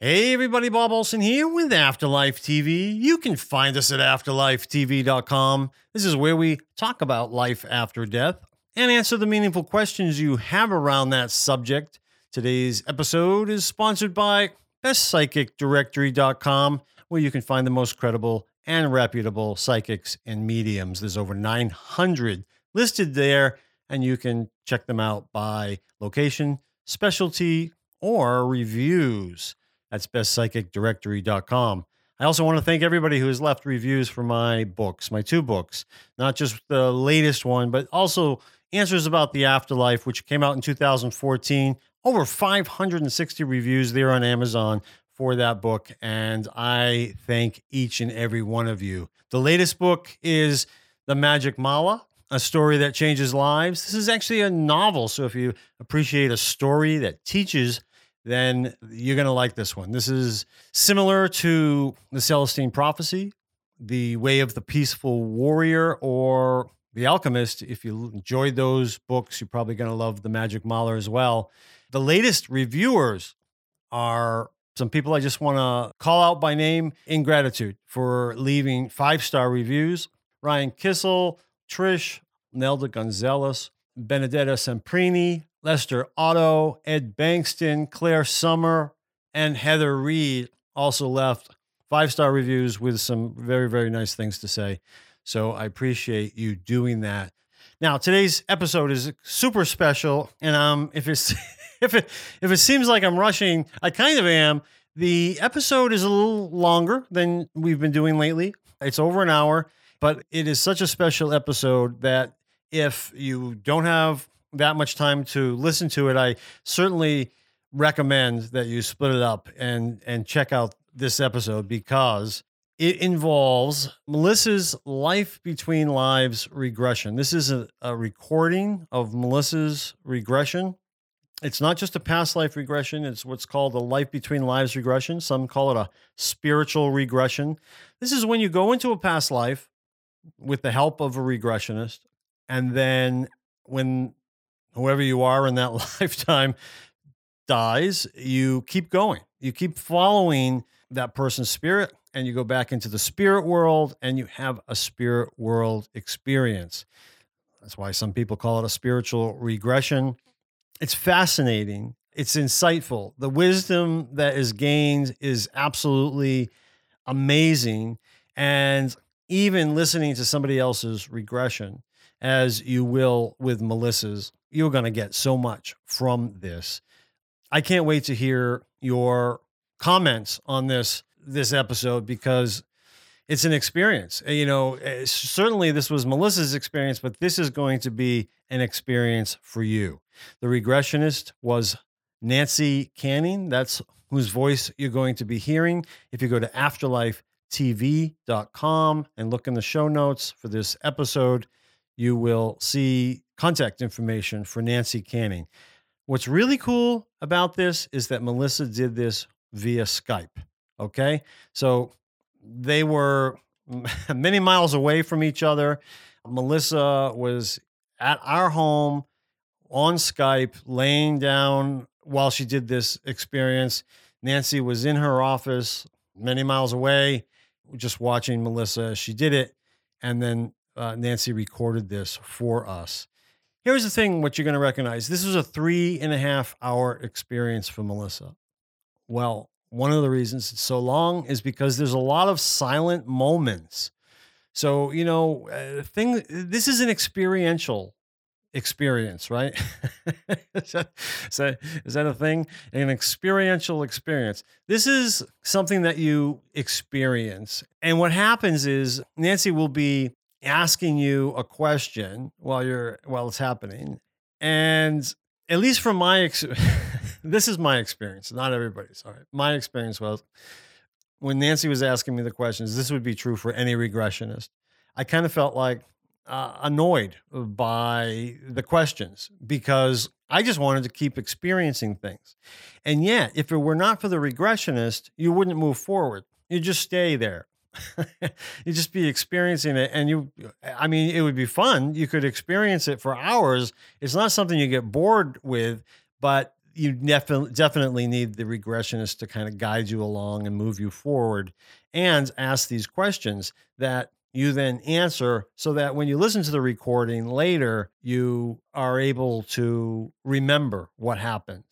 Hey everybody, Bob Olson here with Afterlife TV. You can find us at afterlifetv.com. This is where we talk about life after death and answer the meaningful questions you have around that subject. Today's episode is sponsored by bestpsychicdirectory.com, where you can find the most credible and reputable psychics and mediums. There's over 900 listed there, and you can check them out by location, specialty, or reviews. That's bestpsychicdirectory.com. I also want to thank everybody who has left reviews for my books, my two books, not just the latest one, but also Answers About the Afterlife, which came out in 2014. Over 560 reviews there on Amazon for that book. And I thank each and every one of you. The latest book is The Magic Mala, a story that changes lives. This is actually a novel. So if you appreciate a story that teaches, then you're going to like this one. This is similar to The Celestine Prophecy, The Way of the Peaceful Warrior, or The Alchemist. If you enjoyed those books, you're probably going to love The Magic Mala as well. The latest reviewers are some people I just want to call out by name in gratitude for leaving five star reviews Ryan Kissel, Trish, Nelda Gonzalez, Benedetta Semprini, Lester Otto, Ed Bankston, Claire Summer, and Heather Reed also left five star reviews with some very, very nice things to say. So I appreciate you doing that. Now, today's episode is super special. And um, if it's if it if it seems like I'm rushing, I kind of am. The episode is a little longer than we've been doing lately. It's over an hour, but it is such a special episode that if you don't have that much time to listen to it, I certainly recommend that you split it up and and check out this episode because it involves Melissa's life between lives regression. This is a, a recording of Melissa's regression. It's not just a past life regression, it's what's called a life between lives regression. Some call it a spiritual regression. This is when you go into a past life with the help of a regressionist, and then when whoever you are in that lifetime dies, you keep going. You keep following that person's spirit and you go back into the spirit world and you have a spirit world experience. That's why some people call it a spiritual regression. It's fascinating. It's insightful. The wisdom that is gained is absolutely amazing. And even listening to somebody else's regression, as you will with Melissa's, you're going to get so much from this. I can't wait to hear your comments on this this episode because it's an experience. Uh, You know, uh, certainly this was Melissa's experience, but this is going to be an experience for you. The regressionist was Nancy Canning. That's whose voice you're going to be hearing. If you go to afterlifetv.com and look in the show notes for this episode, you will see contact information for Nancy Canning. What's really cool about this is that Melissa did this via Skype. Okay. So they were many miles away from each other. Melissa was at our home on Skype, laying down while she did this experience. Nancy was in her office many miles away, just watching Melissa as she did it. And then uh, Nancy recorded this for us. Here's the thing what you're going to recognize this was a three and a half hour experience for Melissa. Well, one of the reasons it's so long is because there's a lot of silent moments. So, you know, uh, thing this is an experiential experience, right? is, that, is, that, is that a thing? An experiential experience. This is something that you experience. And what happens is Nancy will be asking you a question while you're while it's happening. And at least from my ex- this is my experience, not everybody's. All right. My experience was when Nancy was asking me the questions, this would be true for any regressionist. I kind of felt like uh, annoyed by the questions because I just wanted to keep experiencing things. And yet, if it were not for the regressionist, you wouldn't move forward. You just stay there. you just be experiencing it and you i mean it would be fun. You could experience it for hours. It's not something you get bored with but you definitely definitely need the regressionist to kind of guide you along and move you forward and ask these questions that you then answer so that when you listen to the recording later you are able to remember what happened.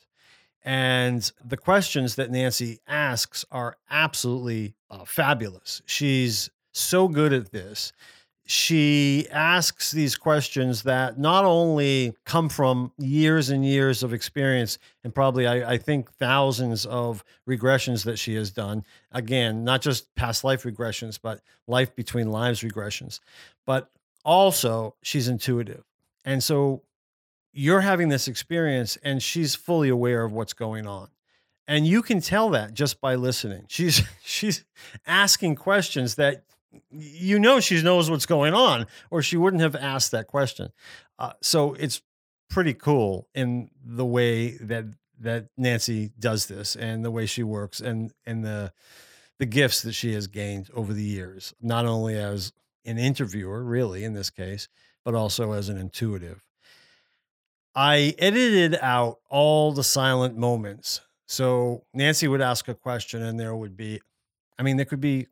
And the questions that Nancy asks are absolutely uh, fabulous. She's so good at this. She asks these questions that not only come from years and years of experience and probably I, I, think thousands of regressions that she has done. Again not just past life regressions but life between lives regressions. But also she's intuitive. And so you're having this experience and she's fully aware of what's going on and you can tell that just by listening she's she's asking questions that you know she knows what's going on, or she wouldn't have asked that question. Uh, so it's pretty cool in the way that that Nancy does this and the way she works and and the the gifts that she has gained over the years, not only as an interviewer, really in this case, but also as an intuitive. I edited out all the silent moments. So Nancy would ask a question and there would be I mean there could be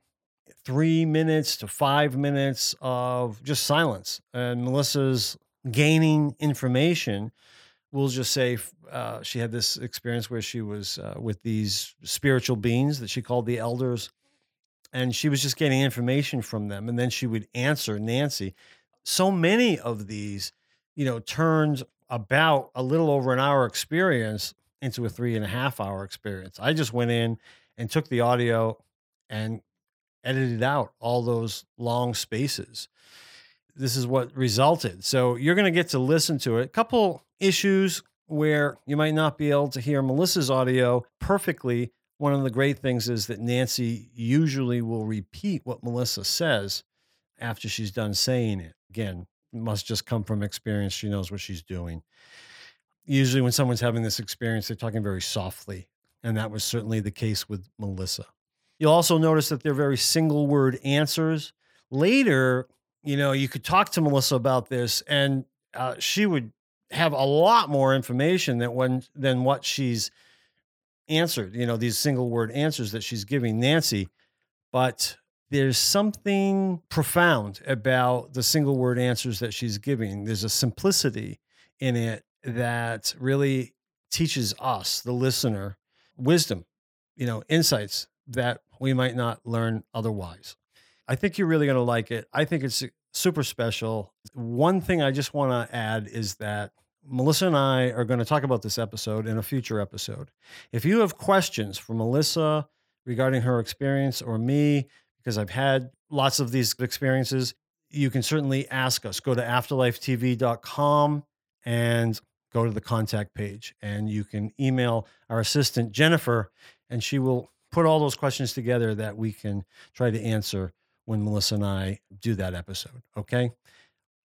three minutes to five minutes of just silence. And Melissa's gaining information. We'll just say uh, she had this experience where she was uh, with these spiritual beings that she called the elders, and she was just getting information from them. And then she would answer Nancy. So many of these, you know, turned about a little over an hour experience into a three and a half hour experience. I just went in and took the audio and edited out all those long spaces. This is what resulted. So you're going to get to listen to it. A couple issues where you might not be able to hear Melissa's audio perfectly. One of the great things is that Nancy usually will repeat what Melissa says after she's done saying it. Again, must just come from experience. She knows what she's doing. Usually, when someone's having this experience, they're talking very softly. And that was certainly the case with Melissa. You'll also notice that they're very single word answers. Later, you know, you could talk to Melissa about this, and uh, she would have a lot more information than when than what she's answered. You know, these single word answers that she's giving Nancy, but there's something profound about the single word answers that she's giving. There's a simplicity in it that really teaches us, the listener, wisdom, you know, insights that we might not learn otherwise. I think you're really going to like it. I think it's super special. One thing I just want to add is that Melissa and I are going to talk about this episode in a future episode. If you have questions for Melissa regarding her experience or me, because I've had lots of these experiences, you can certainly ask us. Go to afterlifetv.com and go to the contact page, and you can email our assistant, Jennifer, and she will put all those questions together that we can try to answer when Melissa and I do that episode. Okay.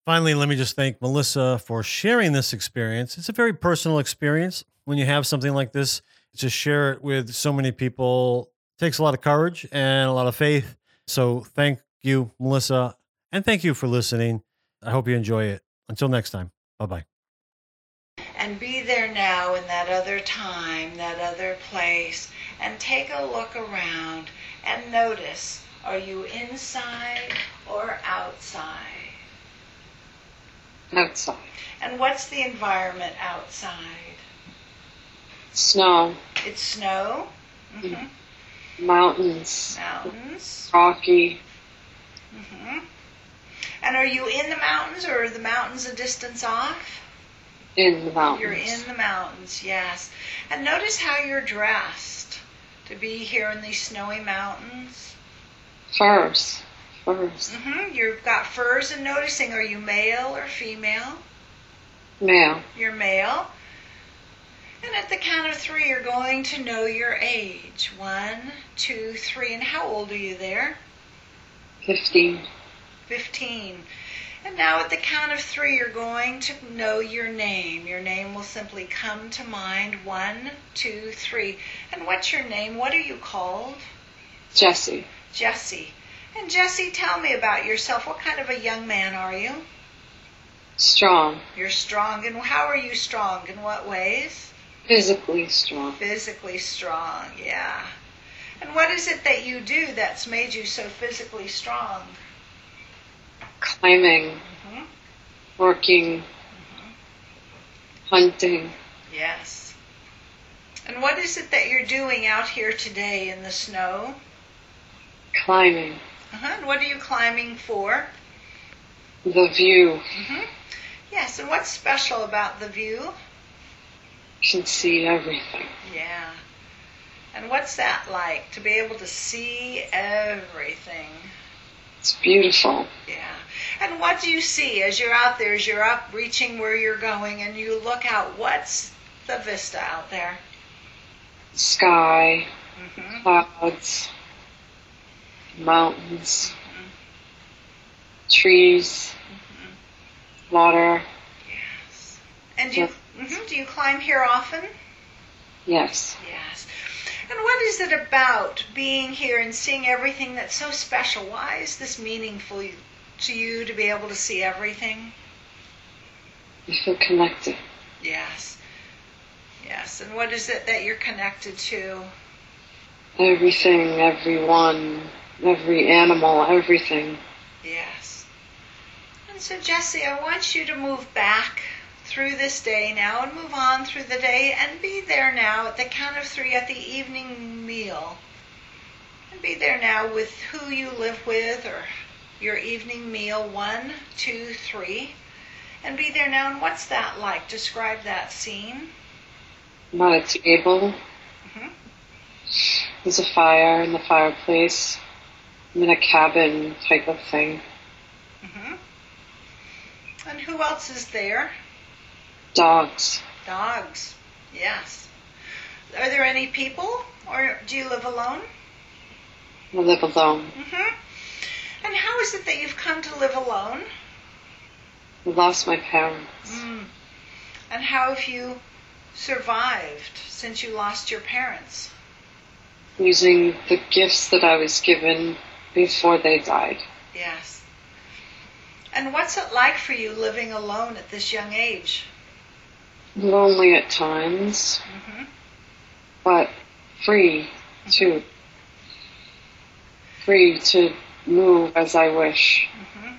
Finally, let me just thank Melissa for sharing this experience. It's a very personal experience. When you have something like this, to share it with so many people takes a lot of courage and a lot of faith. So thank you, Melissa, and thank you for listening. I hope you enjoy it. Until next time, bye bye. And be there now in that other time, that other place and take a look around and notice are you inside or outside? Outside. And what's the environment outside? Snow. It's snow? Mm-hmm. Mountains. Mountains. Rocky. Mm-hmm. And are you in the mountains or are the mountains a distance off? In the mountains. You're in the mountains, yes. And notice how you're dressed to be here in these snowy mountains? Furs. Furs. Mm-hmm. You've got furs and noticing. Are you male or female? Male. You're male. And at the count of three, you're going to know your age. One, two, three. And how old are you there? Fifteen. Fifteen. And now at the count of three, you're going to know your name. Your name will simply come to mind. One, two, three. And what's your name? What are you called? Jesse. Jesse. And Jesse, tell me about yourself. What kind of a young man are you? Strong. You're strong. And how are you strong? In what ways? Physically strong. Physically strong, yeah. And what is it that you do that's made you so physically strong? Climbing, hmm working, hunting, Yes. And what is it that you're doing out here today in the snow? climbing. Uh-huh. And what are you climbing for? The view. hmm Yes. And what's special about the view? You can see everything. Yeah. And what's that like to be able to see everything? It's beautiful. Yeah. And what do you see as you're out there, as you're up reaching where you're going and you look out? What's the vista out there? Sky, hmm clouds, mountains, trees, water. Yes. And do you, mhm, do you climb here often? Yes. Yes. And what is it about being here and seeing everything that's so special? Why is this meaningful to you to be able to see everything? I feel connected. Yes. Yes. And what is it that you're connected to? Everything, everyone, every animal, everything. Yes. And so, Jesse, I want you to move back through this day now and move on through the day and be there now at the count of three at the evening meal. And be there now with who you live with or your evening meal one, two, three. And be there now. And what's that like? Describe that scene. I'm at a table. Mhm. There's a fire in the fireplace. I'm in a cabin type of thing. hmm And who else is there? Dogs. Dogs. Yes. Are there any people, or do you live alone? I live alone. hmm And how is it that you've come to live alone? I lost my parents. Mm. And how have you survived since you lost your parents? Using the gifts that I was given before they died. Yes. And what's it like for you living alone at this young age? Lonely at times, hmm but free too. Free to move as I wish. hmm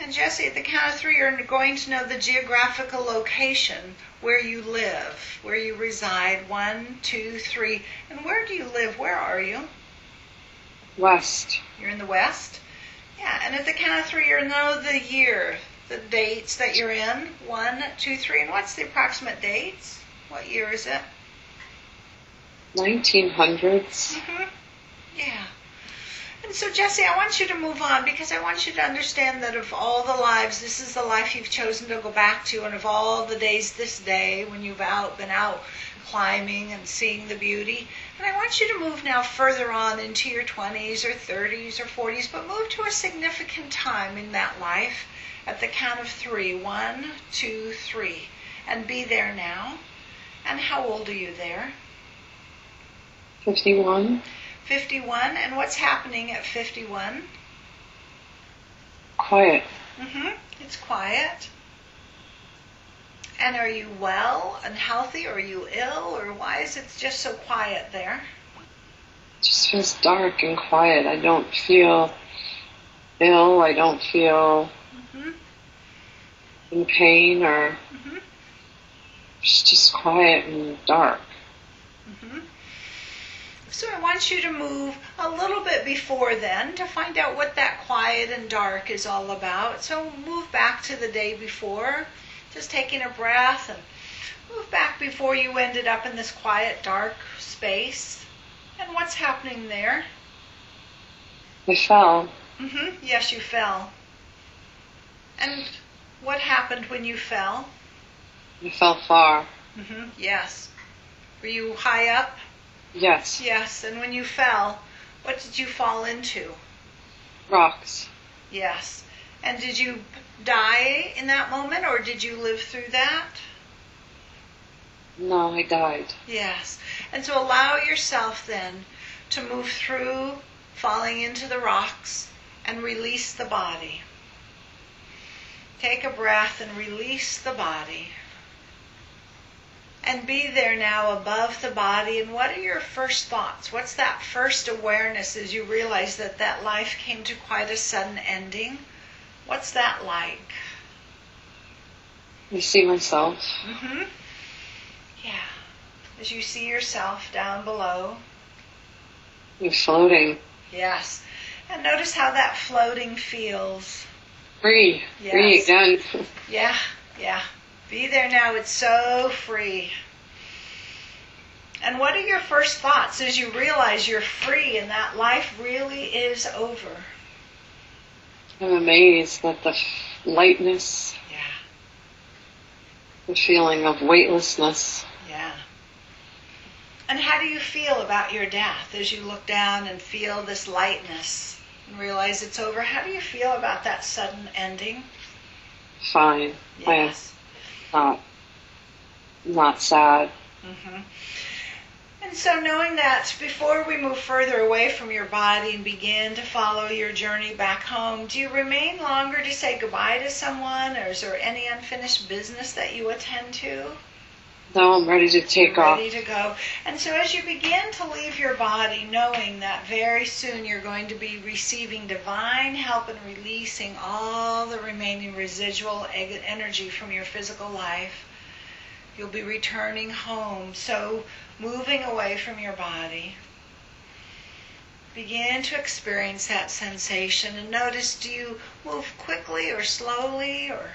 And Jesse, at the count of three, you're going to know the geographical location where you live, where you reside. One, two, three. And where do you live? Where are you? West. You're in the West? Yeah, and at the count of three, you'll know the year, the dates that you're in. One, two, three. And what's the approximate dates? What year is it? 1900s. hmm Yeah. And so, Jesse, I want you to move on because I want you to understand that of all the lives, this is the life you've chosen to go back to, and of all the days this day when you've out been out climbing and seeing the beauty. And I want you to move now further on into your 20s or 30s or 40s, but move to a significant time in that life at the count of three. One, two, three. And be there now. And how old are you there? 51. 51. And what's happening at 51? Quiet. hmm It's quiet. And are you well and healthy, or are you ill, or why is it just so quiet there? It just feels dark and quiet. I don't feel ill. I don't feel hmm in pain or hmm it's just quiet and dark. hmm So I want you to move a little bit before then to find out what that quiet and dark is all about. So move back to the day before, just taking a breath and move back before you ended up in this quiet, dark space. And what's happening there? I fell. hmm Yes, you fell. And what happened when you fell? You fell far. hmm Yes. Were you high up? Yes. Yes. And when you fell, what did you fall into? Rocks. Yes. And did you die in that moment or did you live through that? No, I died. Yes. And so allow yourself then to move through falling into the rocks and release the body. Take a breath and release the body. And be there now above the body. And what are your first thoughts? What's that first awareness as you realize that that life came to quite a sudden ending? What's that like? You see myself. Mm-hmm. Yeah. As you see yourself down below. You're floating. Yes. And notice how that floating feels. Free. Free again. Yeah, yeah. Be there now. It's so free. And what are your first thoughts as you realize you're free and that life really is over? I'm amazed at the lightness, Yeah, the feeling of weightlessness. yeah. And how do you feel about your death as you look down and feel this lightness and realize it's over? How do you feel about that sudden ending? Fine. Yes. not, not sad. Mm-hmm. And so, knowing that, before we move further away from your body and begin to follow your journey back home, do you remain longer to say goodbye to someone, or is there any unfinished business that you attend to? Now I'm ready to take You're off. ready to go. And so, as you begin to leave your body, knowing that very soon you're going to be receiving divine help and releasing all the remaining residual energy from your physical life, you'll be returning home. So, moving away from your body. Begin to experience that sensation and notice do you move quickly or slowly or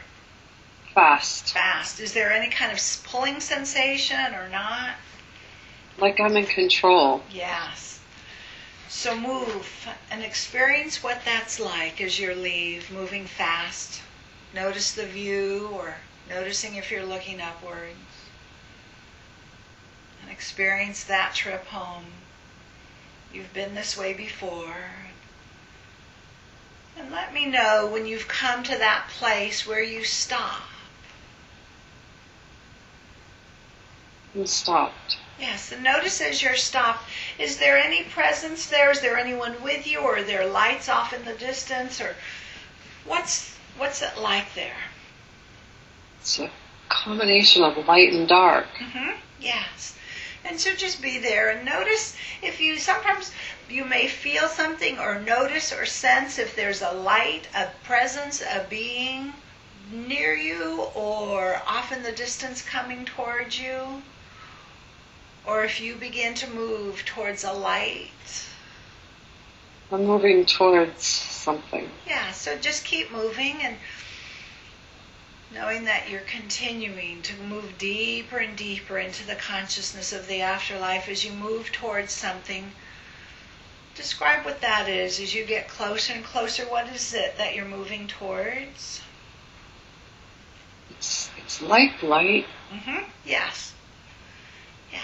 Fast. fast? Is there any kind of pulling sensation or not? Like I'm in control. Yes. So move and experience what that's like as you leave, moving fast. Notice the view or noticing if you're looking upwards. And experience that trip home. You've been this way before. And let me know when you've come to that place where you stop. I'm stopped. Yes, and notice as you're stopped, is there any presence there? Is there anyone with you, or are there lights off in the distance, or what's what's it like there? It's a combination of light and dark. Mm-hmm. Yes, and so just be there and notice if you sometimes you may feel something or notice or sense if there's a light, a presence, a being near you, or off in the distance coming towards you. Or if you begin to move towards a light, I'm moving towards something. Yeah, so just keep moving and knowing that you're continuing to move deeper and deeper into the consciousness of the afterlife as you move towards something. Describe what that is as you get closer and closer. What is it that you're moving towards? It's, it's like light. Mm-hmm. Yes. Yeah.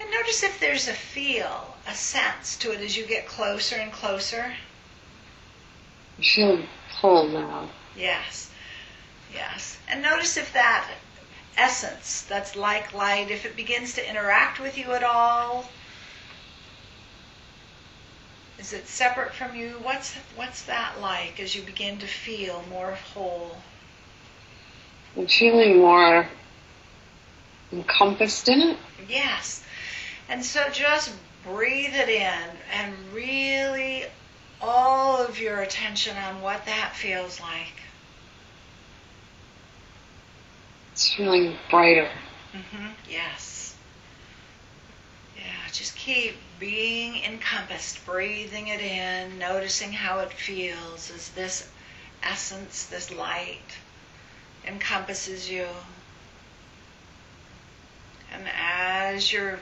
And notice if there's a feel, a sense to it as you get closer and closer. I feel pull now. Yes, yes. And notice if that essence that's like light, if it begins to interact with you at all. Is it separate from you? What's what's that like as you begin to feel more whole? I'm feeling more encompassed in it. Yes. And so just breathe it in and really all of your attention on what that feels like. It's feeling brighter. hmm Yes. Yeah, just keep being encompassed, breathing it in, noticing how it feels as this essence, this light encompasses you. And as you're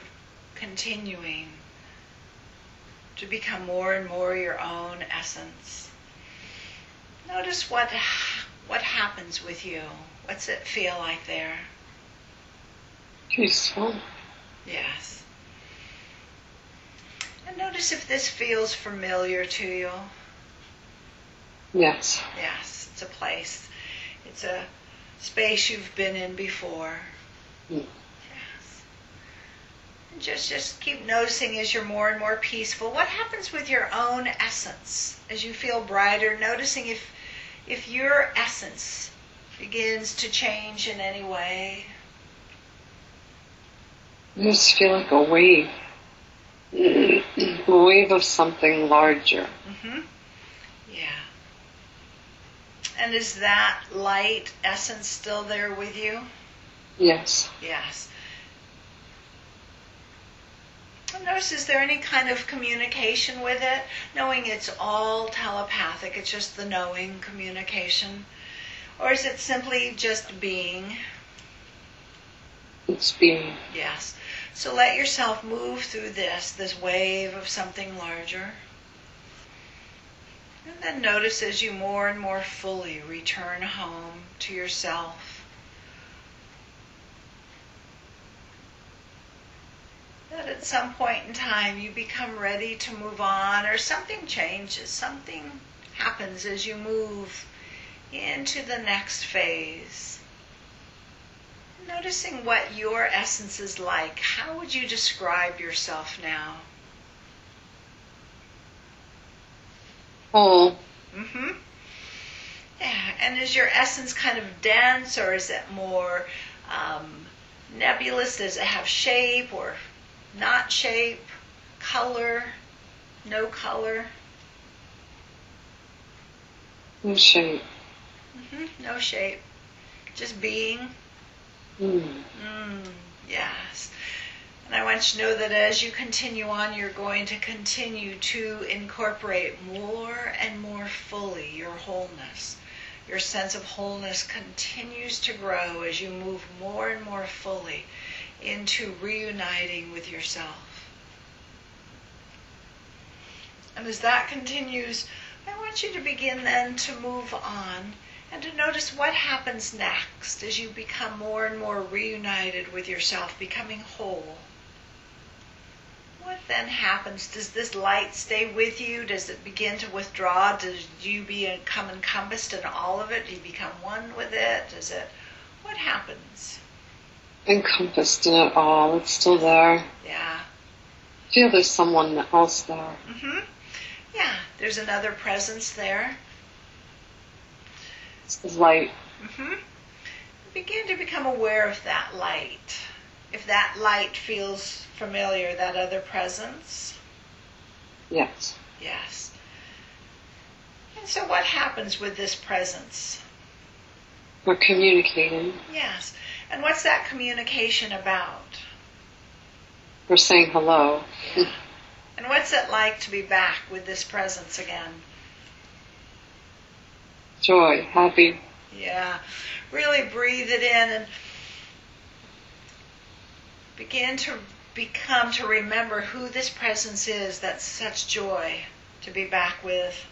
continuing to become more and more your own essence, notice what what happens with you. What's it feel like there? Peaceful. Yes. And notice if this feels familiar to you. Yes. Yes, it's a place. It's a space you've been in before. Mm. Just just keep noticing as you're more and more peaceful. What happens with your own essence as you feel brighter? Noticing if if your essence begins to change in any way. I just feel like a wave. a wave of something larger. Mm-hmm. Yeah. And is that light essence still there with you? Yes. Yes. Notice, is there any kind of communication with it? Knowing it's all telepathic, it's just the knowing communication? Or is it simply just being? It's being. Yes. So let yourself move through this, this wave of something larger. And then notice as you more and more fully return home to yourself. That at some point in time you become ready to move on, or something changes, something happens as you move into the next phase. Noticing what your essence is like, how would you describe yourself now? Whole. Mm-hmm. Yeah, and is your essence kind of dense or is it more um, nebulous? Does it have shape or not shape? Color? No color? No shape. Mm-hmm. No shape. Just being. Mm. Mm, yes. And I want you to know that as you continue on, you're going to continue to incorporate more and more fully your wholeness. Your sense of wholeness continues to grow as you move more and more fully into reuniting with yourself. And as that continues, I want you to begin then to move on and to notice what happens next as you become more and more reunited with yourself, becoming whole. What then happens? Does this light stay with you? Does it begin to withdraw? Does you become encompassed in all of it? Do you become one with it? Does it? What happens? Encompassed in it all. It's still there. Yeah. I feel there's someone else there. Mhm. Yeah. There's another presence there. It's the light. Mm-hmm. Begin to become aware of that light. If that light feels familiar, that other presence. Yes. Yes. And so, what happens with this presence? We're communicating. Yes. And what's that communication about? We're saying hello. And what's it like to be back with this presence again? Joy. Happy. Yeah. Really breathe it in and begin to become to remember who this presence is that's such joy to be back with.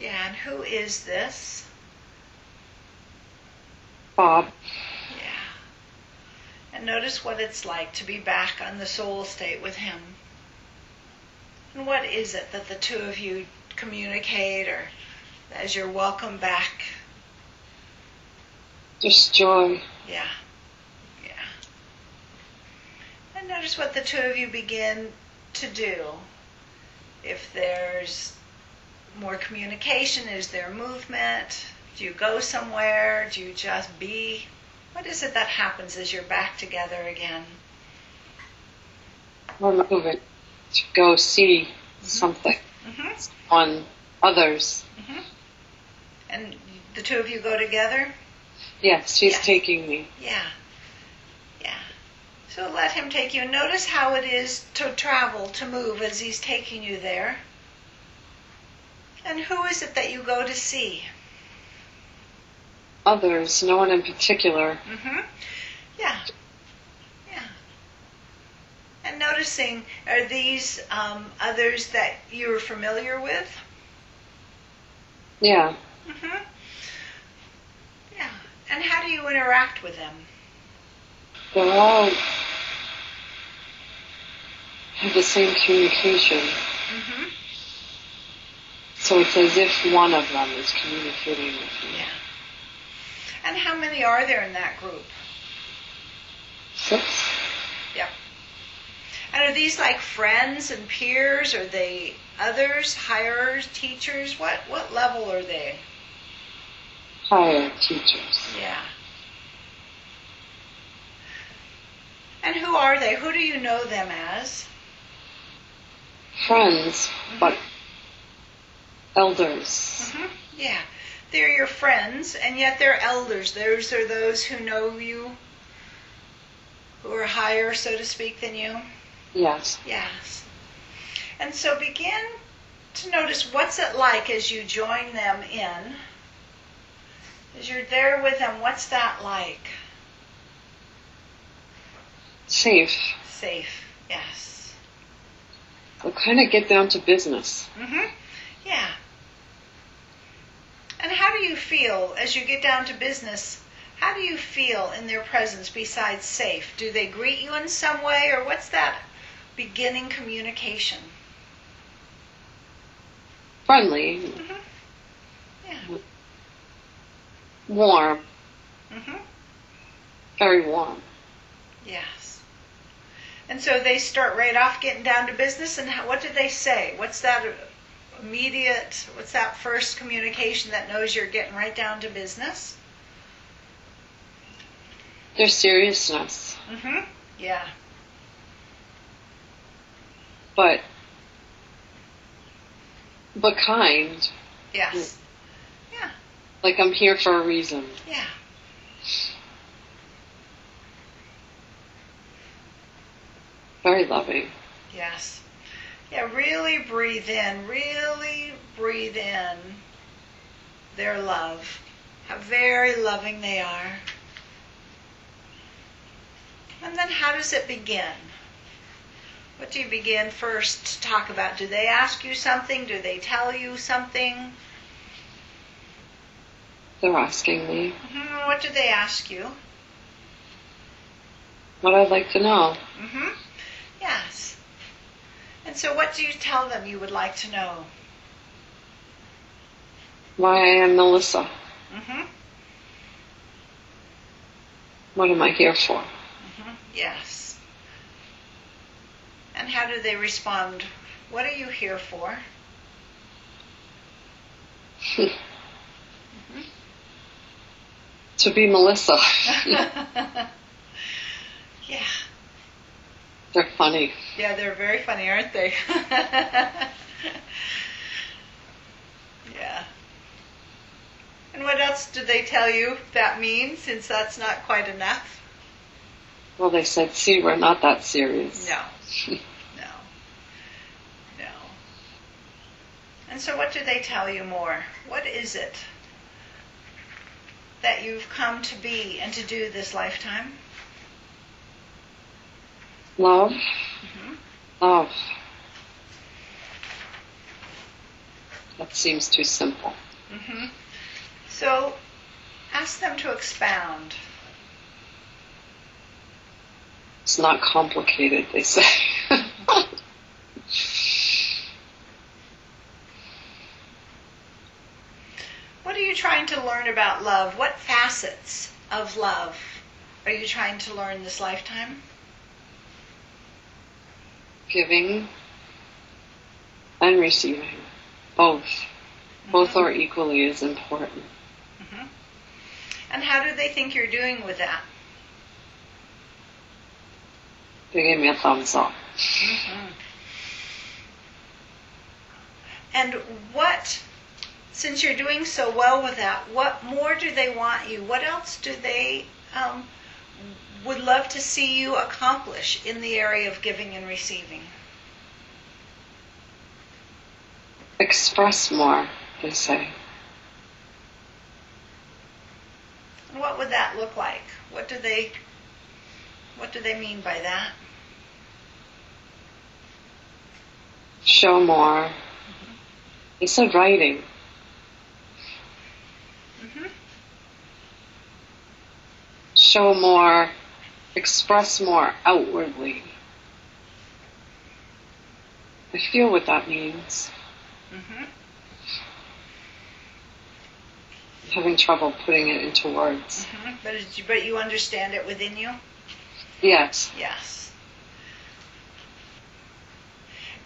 Yeah, and who is this? Bob. Yeah. And notice what it's like to be back on the soul state with him. And what is it that the two of you communicate or as you're welcome back? Just joy. Yeah. Yeah. And notice what the two of you begin to do. If there's more communication, is there movement? Do you go somewhere? Do you just be? What is it that happens as you're back together again? We're moving to go see something Mm-hmm. on others. Mm-hmm. And the two of you go together? Yes, she's Yes. taking me. Yeah. Yeah. So let him take you. Notice how it is to travel, to move as he's taking you there. And who is it that you go to see? Others, no one in particular. Mm-hmm. Yeah. Yeah. And noticing, are these um, others that you're familiar with? Yeah, Mm-hmm. Yeah. And how do you interact with them? they're all have the same communication. Mm-hmm. So it's as if one of them is communicating with me. Yeah. And how many are there in that group? Six? Yeah. And are these like friends and peers? Are they others, hires, teachers? What what level are they? Higher teachers. Yeah. And who are they? Who do you know them as? Friends, but elders. hmm Yeah. They're your friends, and yet they're elders. Those are those who know you, who are higher, so to speak, than you. Yes. Yes. And so begin to notice what's it like as you join them in. As you're there with them, what's that like? Safe. Safe. Yes. We'll kind of get down to business. Mhm. Yeah. And how do you feel as you get down to business? How do you feel in their presence besides safe? Do they greet you in some way or what's that beginning communication? Friendly. Mhm. Yeah. Warm. Mm-hmm. Very warm. Yes. And so they start right off getting down to business, and how, what do they say? What's that immediate, what's that first communication that knows you're getting right down to business? Their seriousness. Mm-hmm. Yeah. But but kind. Yes. Yeah. Like I'm here for a reason. Yeah. Very loving. Yes. Yeah, really breathe in, really breathe in their love. How very loving they are. And then how does it begin? What do you begin first to talk about? Do they ask you something? Do they tell you something? They're asking me hmm What do they ask you? what I'd like to know. hmm Yes. And so what do you tell them you would like to know? Why I am Melissa. hmm What am I here for? hmm Yes. And how do they respond? What are you here for? to be Melissa. yeah. They're funny. Yeah, they're very funny, aren't they? yeah. And what else do they tell you that means, since that's not quite enough? Well, they said, see, we're not that serious. No. No. No. And so, what do they tell you more? What is it that you've come to be and to do this lifetime? Love. Mhm. Love. That seems too simple. hmm So, ask them to expound. It's not complicated, they say. What are you trying to learn about love? What facets of love are you trying to learn this lifetime? Giving and receiving. Both. Both are equally as important. hmm And how do they think you're doing with that? They gave me a thumbs up. Mm-hmm. And what, since you're doing so well with that, what more do they want you? What else do they um, would love to see you accomplish in the area of giving and receiving? Express more, they say. And what would that look like? What do they what do they mean by that? Show more. They said writing. hmm Show more. Express more outwardly. I feel what that means. hmm I'm having trouble putting it into words. hmm But is, but you understand it within you. Yes. Yes.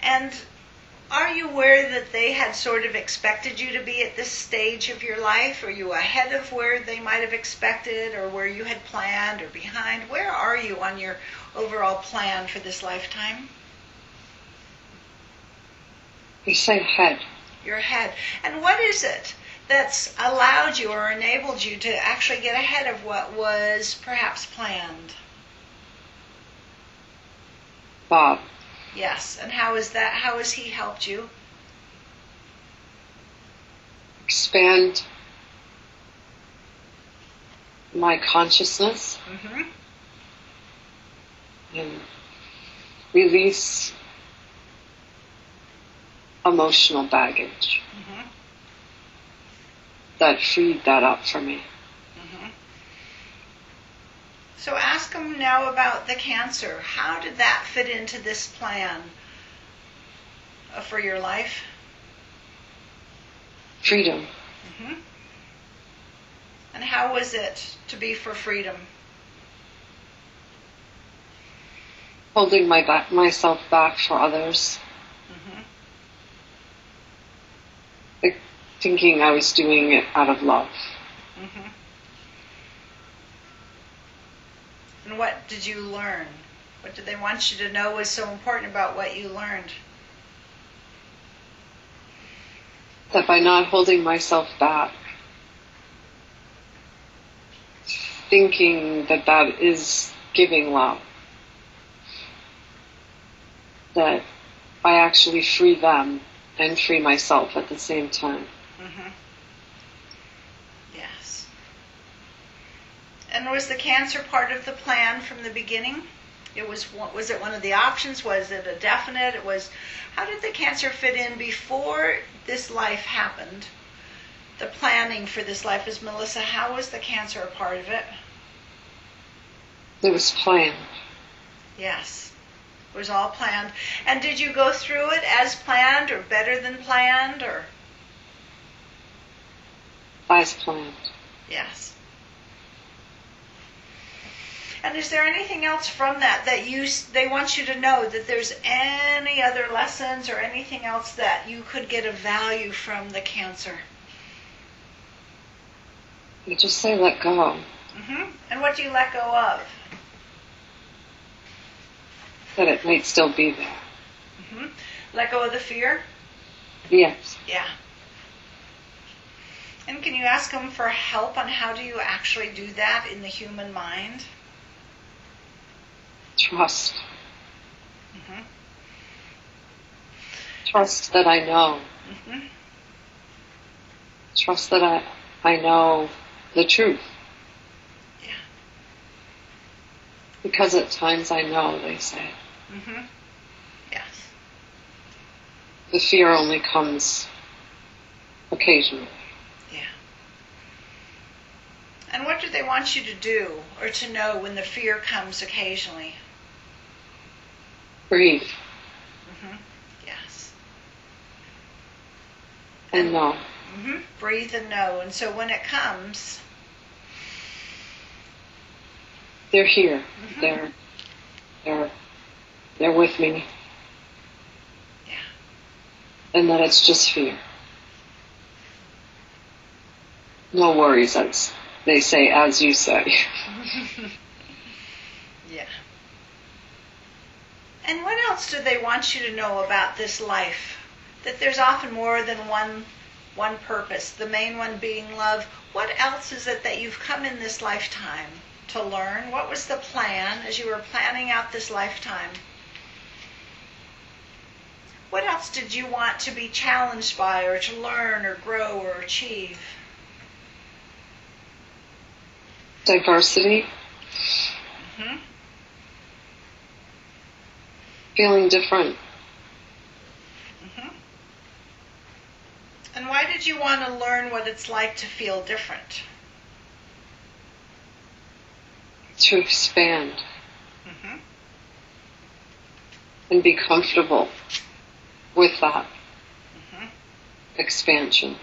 And are you aware that they had sort of expected you to be at this stage of your life? Are you ahead of where they might have expected or where you had planned or behind? Where are you on your overall plan for this lifetime? You say ahead. You're ahead. And what is it that's allowed you or enabled you to actually get ahead of what was perhaps planned? Bob. Yes. And how is that? How has he helped you? Expand my consciousness Mm-hmm. and release emotional baggage Mm-hmm. that freed that up for me. So ask him now about the cancer. How did that fit into this plan uh, for your life? Freedom. Mm-hmm. And how was it to be for freedom? Holding my back, myself back for others. Mm-hmm. Like, thinking I was doing it out of love. Mm-hmm. And what did you learn? What did they want you to know was so important about what you learned? That by not holding myself back, thinking that that is giving love, that I actually free them and free myself at the same time. Mm-hmm. Yes. And was the cancer part of the plan from the beginning? It was. Was it one of the options? Was it a definite? It was. How did the cancer fit in before this life happened? The planning for this life is Melissa. How was the cancer a part of it? It was planned. Yes. It was all planned. And did you go through it as planned or better than planned or As planned. yes. And is there anything else from that that you they want you to know that there's any other lessons or anything else that you could get a value from the cancer? You just say let go. hmm And what do you let go of? That it might still be there. hmm Let go of the fear. Yes. Yeah. And can you ask them for help on how do you actually do that in the human mind? Trust. hmm Trust that I know. hmm Trust that I, I know the truth. Yeah. Because at times I know, they say. hmm Yes. The fear only comes occasionally. Yeah. And what do they want you to do or to know when the fear comes occasionally? Breathe hmm Yes. and know. hmm Breathe and know. And so when it comes, They're here. Mhm. They're, they're, they're with me. Yeah. And that it's just fear. No worries, as they say, as you say. yeah. And what else do they want you to know about this life? That there's often more than one one purpose, the main one being love. What else is it that you've come in this lifetime to learn? What was the plan as you were planning out this lifetime? What else did you want to be challenged by or to learn or grow or achieve? Diversity, hmm feeling different. hmm And why did you want to learn what it's like to feel different? to expand hmm and be comfortable with that hmm expansion.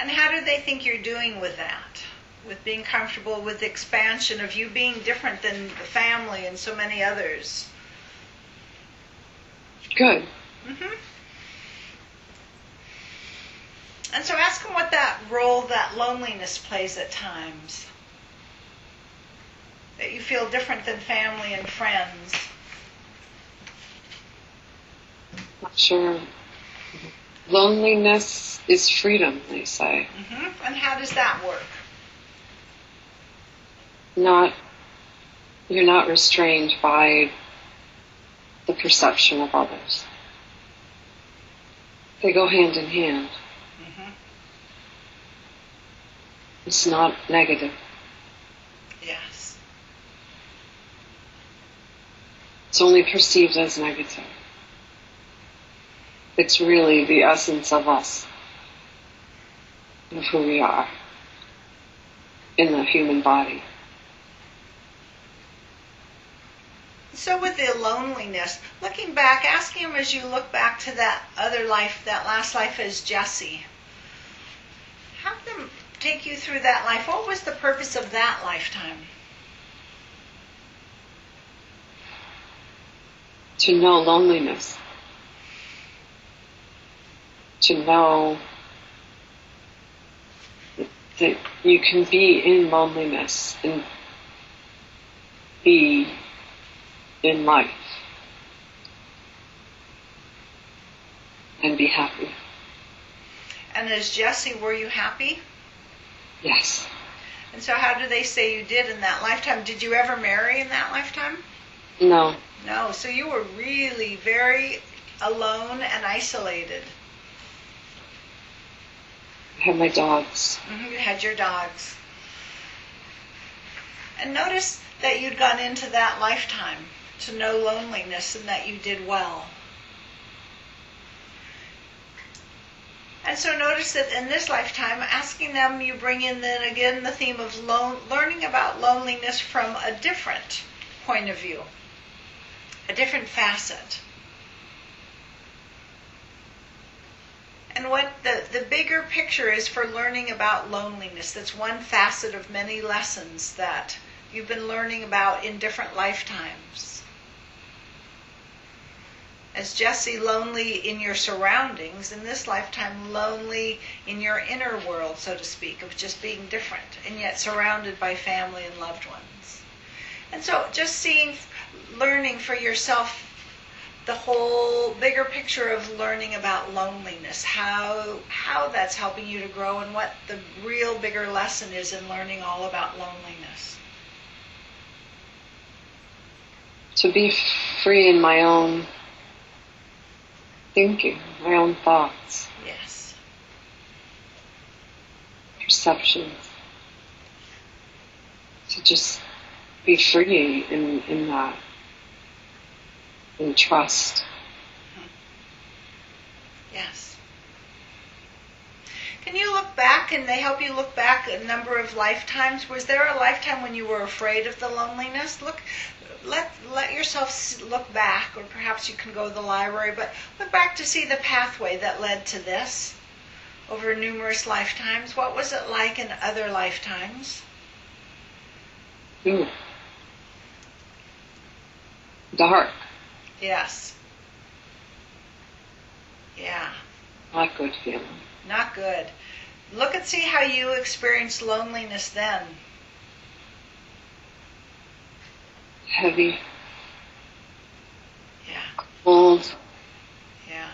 And how do they think you're doing with that? With being comfortable with the expansion of you being different than the family and so many others? Good. hmm And so ask him what that role that loneliness plays at times. That you feel different than family and friends. Not sure. Loneliness is freedom, they say. hmm And how does that work? Not, you're not restrained by the perception of others. They go hand in hand. hmm It's not negative. Yes. It's only perceived as negative. It's really the essence of us, of who we are in the human body. So with the loneliness, looking back, asking him as you look back to that other life, that last life as Jesse, have them take you through that life. What was the purpose of that lifetime? To know loneliness. To know that you can be in loneliness and be in life and be happy. And as Jesse, were you happy? Yes. And so how do they say you did in that lifetime? Did you ever marry in that lifetime? No. No. So you were really very alone and isolated. I have my dogs. Mhm, You had your dogs. And notice that you'd gone into that lifetime to know loneliness and that you did well. And so notice that in this lifetime, asking them, you bring in then again the theme of learning about loneliness from a different point of view, a different facet. And what the, the bigger picture is for learning about loneliness. That's one facet of many lessons that you've been learning about in different lifetimes. As Jesse, lonely in your surroundings, in this lifetime, lonely in your inner world, so to speak, of just being different, and yet surrounded by family and loved ones. And so just seeing, learning for yourself the whole bigger picture of learning about loneliness, how how that's helping you to grow, and what the real bigger lesson is in learning all about loneliness. To be free in my own thinking, my own thoughts, Yes. perceptions. To just be free in, in that. And trust. Yes. Can you look back and they help you look back a number of lifetimes? Was there a lifetime when you were afraid of the loneliness? Look, let let yourself look back, or perhaps you can go to the library, but look back to see the pathway that led to this over numerous lifetimes. What was it like in other lifetimes? Ooh. Dark. Yes. Yeah. Not good feeling. Not good. Look and see how you experienced loneliness then. Heavy. Yeah. Cold. Yeah.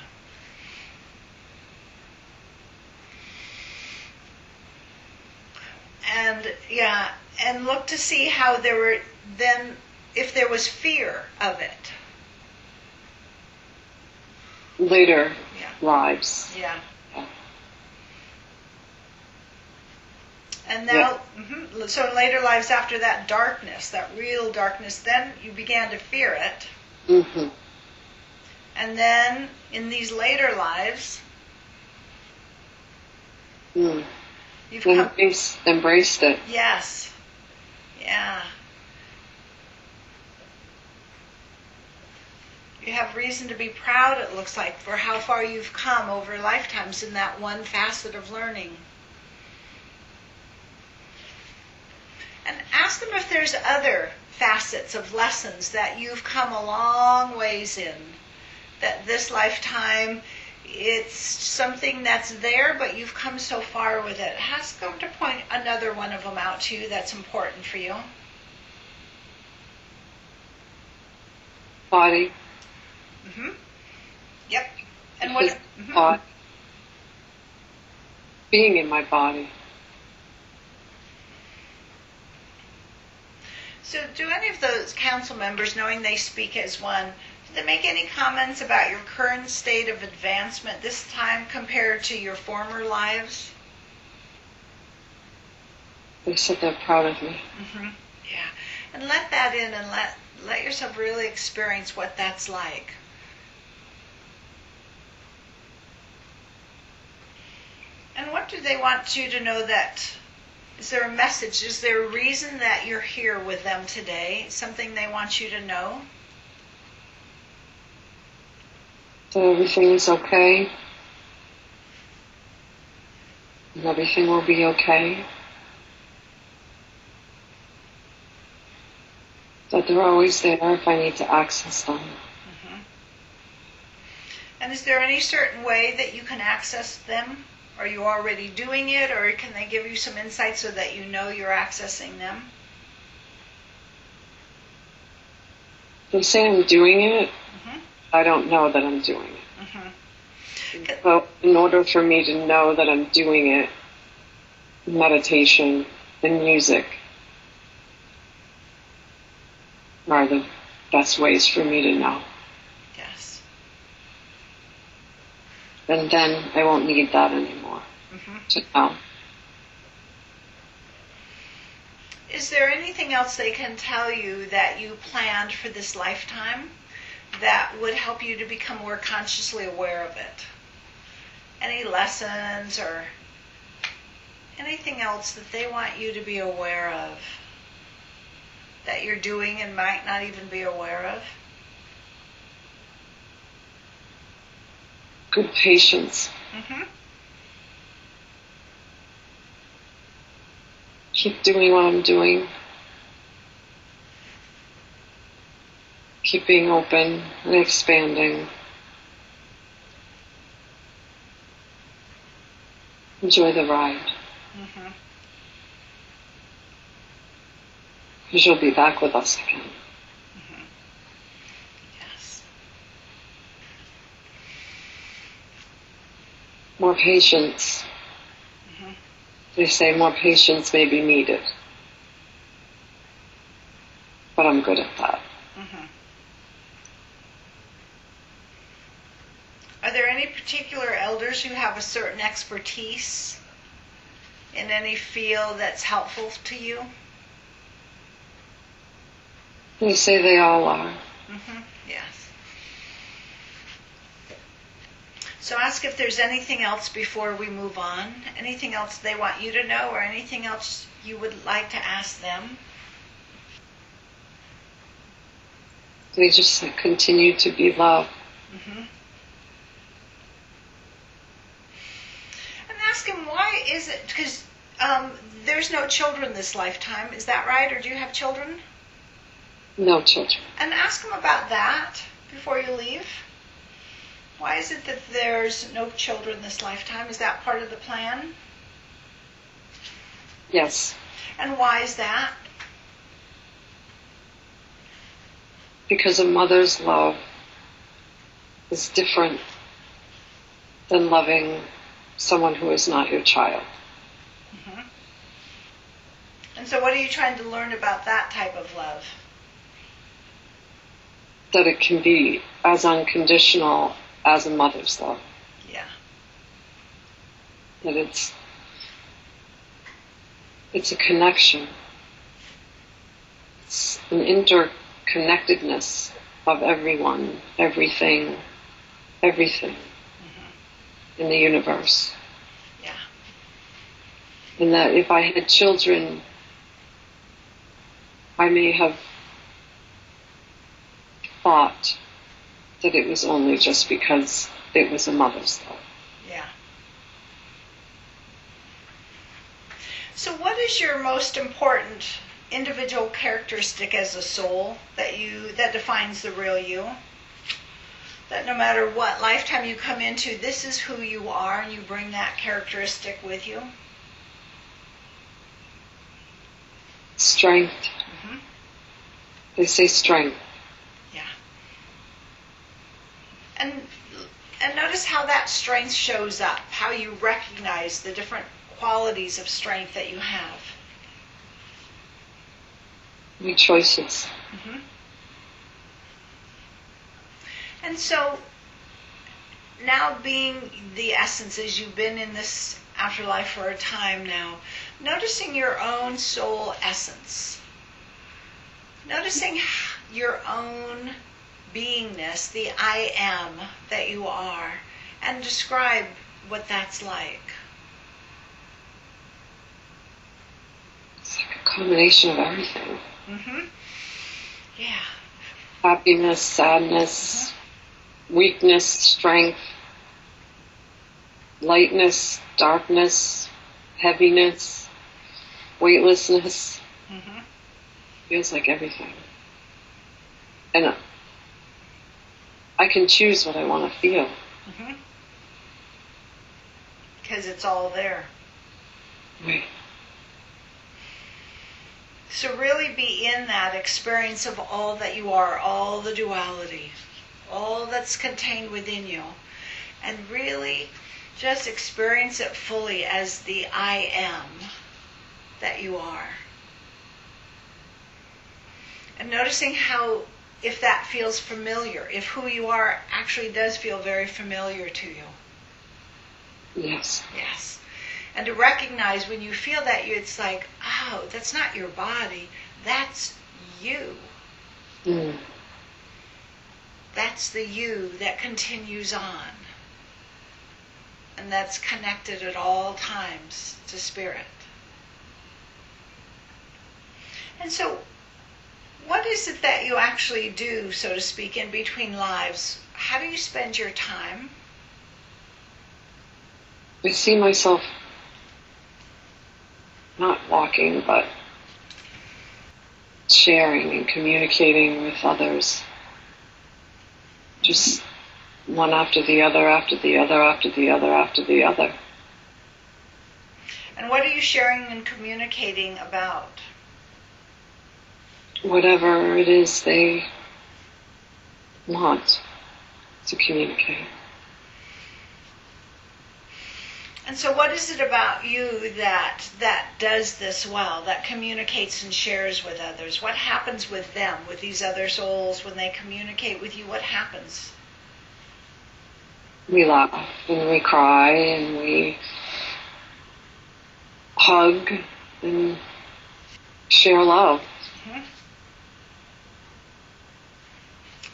And yeah, and look to see how there were then if there was fear of it. Later Yeah. lives. Yeah. Yeah. And now, mhm, so in later lives after that darkness, that real darkness, then you began to fear it. Mm-hmm. And then in these later lives, Mm. you've come. Embraced it. Yes. Yeah. You have reason to be proud, it looks like, for how far you've come over lifetimes in that one facet of learning. And ask them if there's other facets of lessons that you've come a long ways in that this lifetime it's something that's there, but you've come so far with it. Ask them to point another one of them out to you that's important for you. Body. hmm Yep. And what? Mhm. thought, being in my body. So, do any of those council members, knowing they speak as one, did they make any comments about your current state of advancement this time compared to your former lives? They said they're proud of me. hmm Yeah, and let that in, and let let yourself really experience what that's like. And what do they want you to know that? Is there a message? Is there a reason that you're here with them today? Something they want you to know? That everything is okay. And everything will be okay. That they're always there if I need to access them. Mm-hmm. And is there any certain way that you can access them? Are you already doing it, or can they give you some insight so that you know you're accessing them? They say I'm doing it. Mhm. I don't know that I'm doing it. hmm So in order for me to know that I'm doing it, meditation and music are the best ways for me to know. Yes. And then I won't need that anymore hmm know. Is there anything else they can tell you that you planned for this lifetime that would help you to become more consciously aware of it? Any lessons or anything else that they want you to be aware of that you're doing and might not even be aware of? Good patience. hmm Keep doing what I'm doing. Keep being open and expanding. Enjoy the ride. Because you'll be back with us again. Yes. More patience. Mhm. They say more patience may be needed. But I'm good at that. hmm Are there any particular elders who have a certain expertise in any field that's helpful to you? They say they all are. hmm Yes. So ask if there's anything else before we move on. Anything else they want you to know, or anything else you would like to ask them. They just continue to be love. hmm And ask him why is it because um, there's no children this lifetime. Is that right, or do you have children? No children. And ask him about that before you leave. Why is it that there's no children this lifetime? Is that part of the plan? Yes. And why is that? Because a mother's love is different than loving someone who is not your child. Mm-hmm. And so, what are you trying to learn about that type of love? That it can be as unconditional as a mother's love. Yeah. That it's it's a connection. It's an interconnectedness of everyone, everything, everything mm-hmm. in the universe. Yeah. And that if I had children, I may have thought that it was only just because it was a mother's love. Yeah. So, what is your most important individual characteristic as a soul that you that defines the real you? That no matter what lifetime you come into, this is who you are, and you bring that characteristic with you. Strength. Mhm. They say strength. And and notice how that strength shows up, how you recognize the different qualities of strength that you have. My choices. Mm-hmm. And so now being the essence as you've been in this afterlife for a time now, noticing your own soul essence. Noticing your own beingness, the I am that you are, and describe what that's like. It's like a combination of everything. Mm-hmm. Yeah. Happiness, sadness, weakness, strength, lightness, darkness, heaviness, weightlessness. Mm-hmm. Feels like everything. And I can choose what I want to feel. Because mm-hmm. it's all there. Right. So really be in that experience of all that you are, all the duality, all that's contained within you. And really just experience it fully as the I am that you are. And noticing how if that feels familiar, if who you are actually does feel very familiar to you. Yes. Yes. And to recognize when you feel that, you it's like, oh, that's not your body, that's you. Mm. That's the you that continues on. And that's connected at all times to spirit. And so what is it that you actually do, so to speak, in between lives? How do you spend your time? I see myself not walking, but sharing and communicating with others. Just one after the other, after the other, after the other, after the other. And what are you sharing and communicating about? Whatever it is they want to communicate. And so what is it about you that that does this well, that communicates and shares with others? What happens with them, with these other souls when they communicate with you? What happens? We laugh and we cry and we hug and share love. Mm-hmm.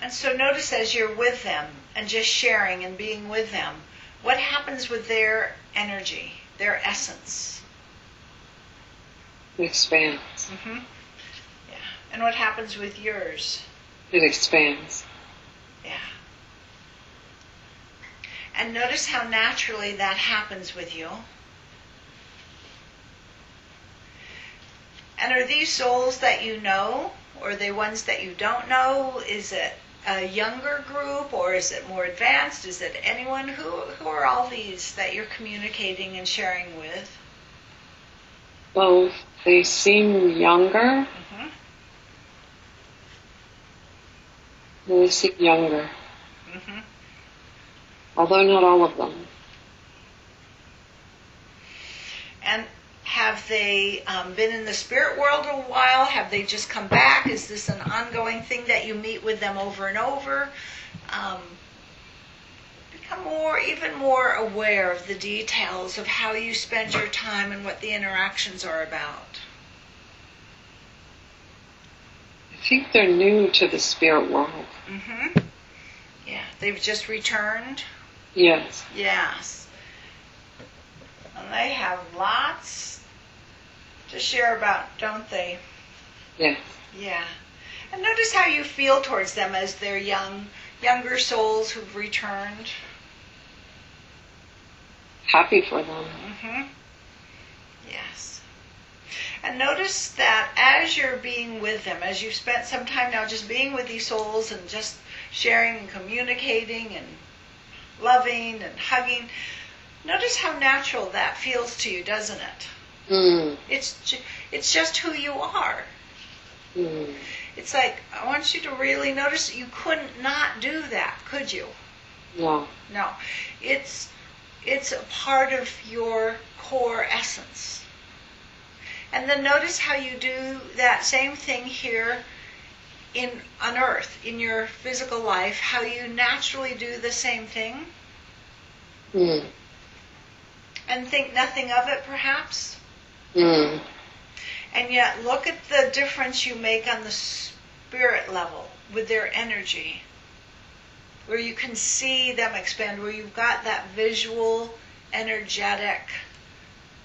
And so notice as you're with them and just sharing and being with them, what happens with their energy, their essence? It expands. Mm-hmm. Yeah. And what happens with yours? It expands. Yeah. And notice how naturally that happens with you. And are these souls that you know, or are they ones that you don't know? Is it a younger group or is it more advanced? Is it anyone? Who, who are all these that you're communicating and sharing with? Well, they seem younger. Mm-hmm. They seem younger. Mm-hmm. Although not all of them. And have they um, been in the spirit world a while? Have they just come back? Is this an ongoing thing that you meet with them over and over? Um, become more, even more aware of the details of how you spend your time and what the interactions are about. I think they're new to the spirit world. Mm-hmm. Yeah, they've just returned. Yes. Yes. And they have lots to share about, don't they? Yeah. Yeah. And notice how you feel towards them as they're young, younger souls who've returned. Happy for them. Mm-hmm. Yes. And notice that as you're being with them, as you've spent some time now just being with these souls and just sharing and communicating and loving and hugging. Notice how natural that feels to you, doesn't it? Mm. It's ju- it's just who you are. Mm. It's like I want you to really notice you couldn't not do that, could you? No. No. It's it's a part of your core essence. And then notice how you do that same thing here in on earth in your physical life, how you naturally do the same thing Mm. And think nothing of it perhaps. Mm. And yet look at the difference you make on the spirit level with their energy. Where you can see them expand, where you've got that visual, energetic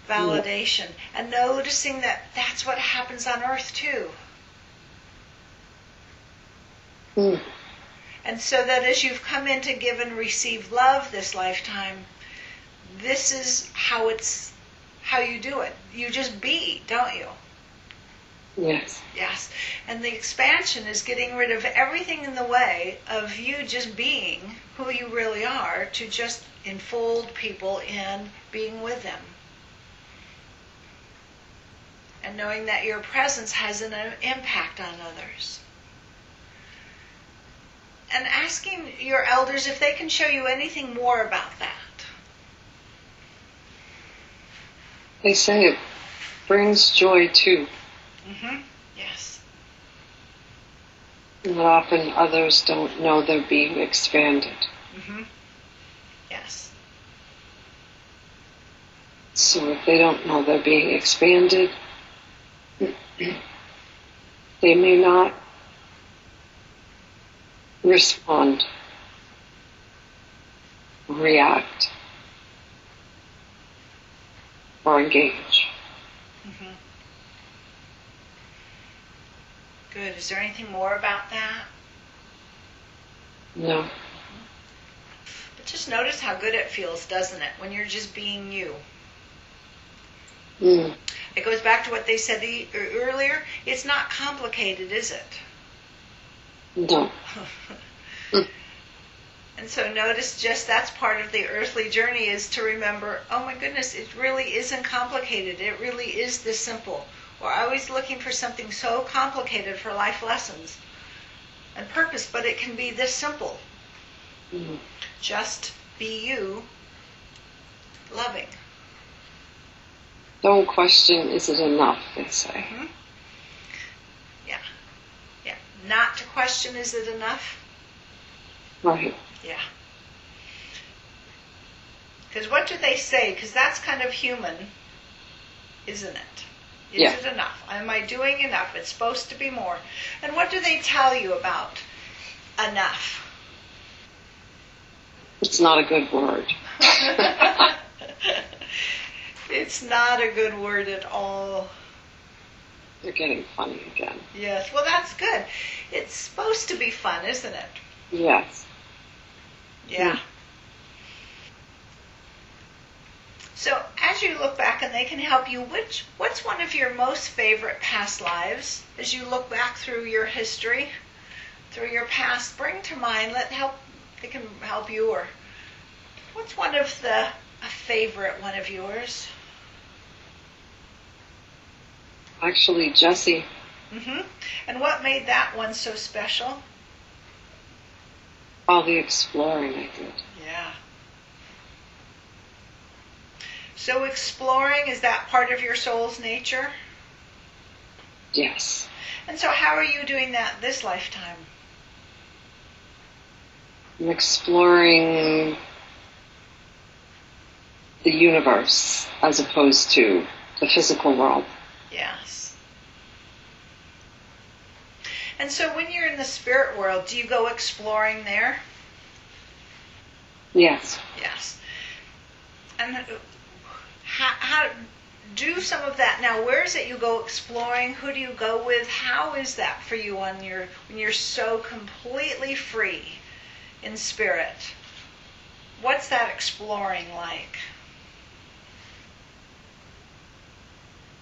validation. And noticing that that's what happens on earth too. Mm. And so that as you've come in to give and receive love this lifetime, this is how it's how you do it. You just be, don't you? Yes. Yes. And the expansion is getting rid of everything in the way of you just being who you really are to just enfold people in being with them. And knowing that your presence has an uh, impact on others. And asking your elders if they can show you anything more about that. They say it brings joy too. Mm-hmm. Yes. And often others don't know they're being expanded. Mm-hmm. Yes. So if they don't know they're being expanded, they may not respond, react, or engage. Mm-hmm. Good. Is there anything more about that? No. But just notice how good it feels, doesn't it, when you're just being you. Mm. It goes back to what they said e- earlier. It's not complicated, is it? No. and so notice just that's part of the earthly journey is to remember, oh my goodness, it really isn't complicated. It really is this simple. We're always looking for something so complicated for life lessons and purpose, but it can be this simple. Mm. Just be you, loving. Don't question, is it enough, they say. Yeah. Yeah. Not to question, is it enough? Right. Yeah. Because what do they say? Because that's kind of human, isn't it? Is Yeah. it enough? Am I doing enough? It's supposed to be more. And what do they tell you about enough? It's not a good word. it's not a good word at all. You're getting funny again. Yes. Well, that's good. It's supposed to be fun, isn't it? Yes. Yeah. So as you look back and they can help you, which what's one of your most favorite past lives as you look back through your history, through your past, bring to mind, let help they can help you or what's one of the a favorite one of yours? Actually, Jesse, Mhm. And what made that one so special? All the exploring I did. Yeah. So exploring is that part of your soul's nature? Yes. And so how are you doing that this lifetime? I'm exploring the universe as opposed to the physical world. Yes. And so when you're in the spirit world, do you go exploring there? Yes. Yes. And how, how do some of that now? Where is it you go exploring? Who do you go with? How is that for you on your when you're so completely free in spirit? What's that exploring like?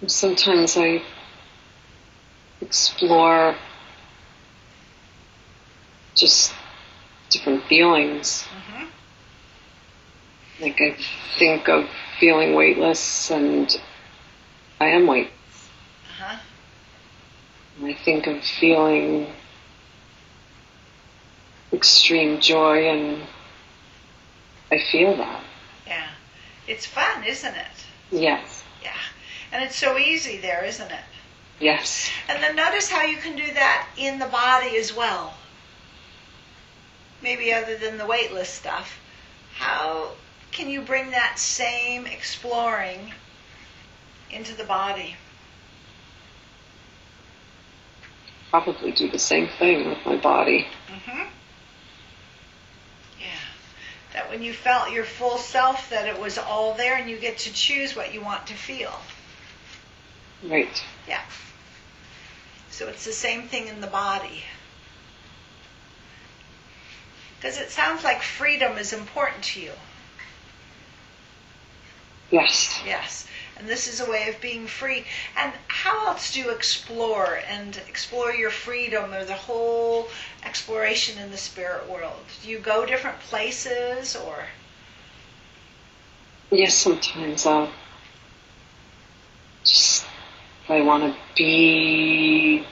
Sometimes I explore just different feelings. Mm-hmm. Like I think of feeling weightless and I am weight. Uh-huh. I think of feeling extreme joy and I feel that. Yeah. It's fun, isn't it? Yes. Yeah. And it's so easy there, isn't it? Yes. And then notice how you can do that in the body as well. Maybe other than the weightless stuff. How can you bring that same exploring into the body? Probably do the same thing with my body. Mm-hmm. Yeah. That when you felt your full self, that it was all there and you get to choose what you want to feel. Right. Yeah. So it's the same thing in the body. Because it sounds like freedom is important to you. Yes. Yes. And this is a way of being free. And how else do you explore and explore your freedom or the whole exploration in the spirit world? Do you go different places or? Yes, sometimes I'll just, if I want to be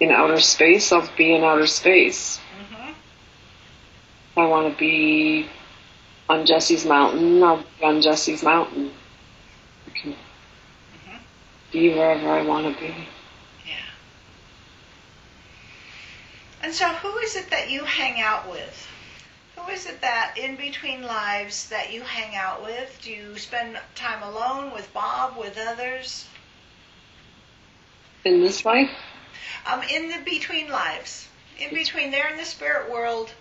in outer space, I'll be in outer space. Mm-hmm. I want to be on Jesse's mountain, I'll be on Jesse's mountain. I can Mhm. be wherever I want to be. Yeah. And so, who is it that you hang out with? Who is it that in between lives that you hang out with? Do you spend time alone with Bob, with others? In this life, Um, in the between lives, in between there in the spirit world,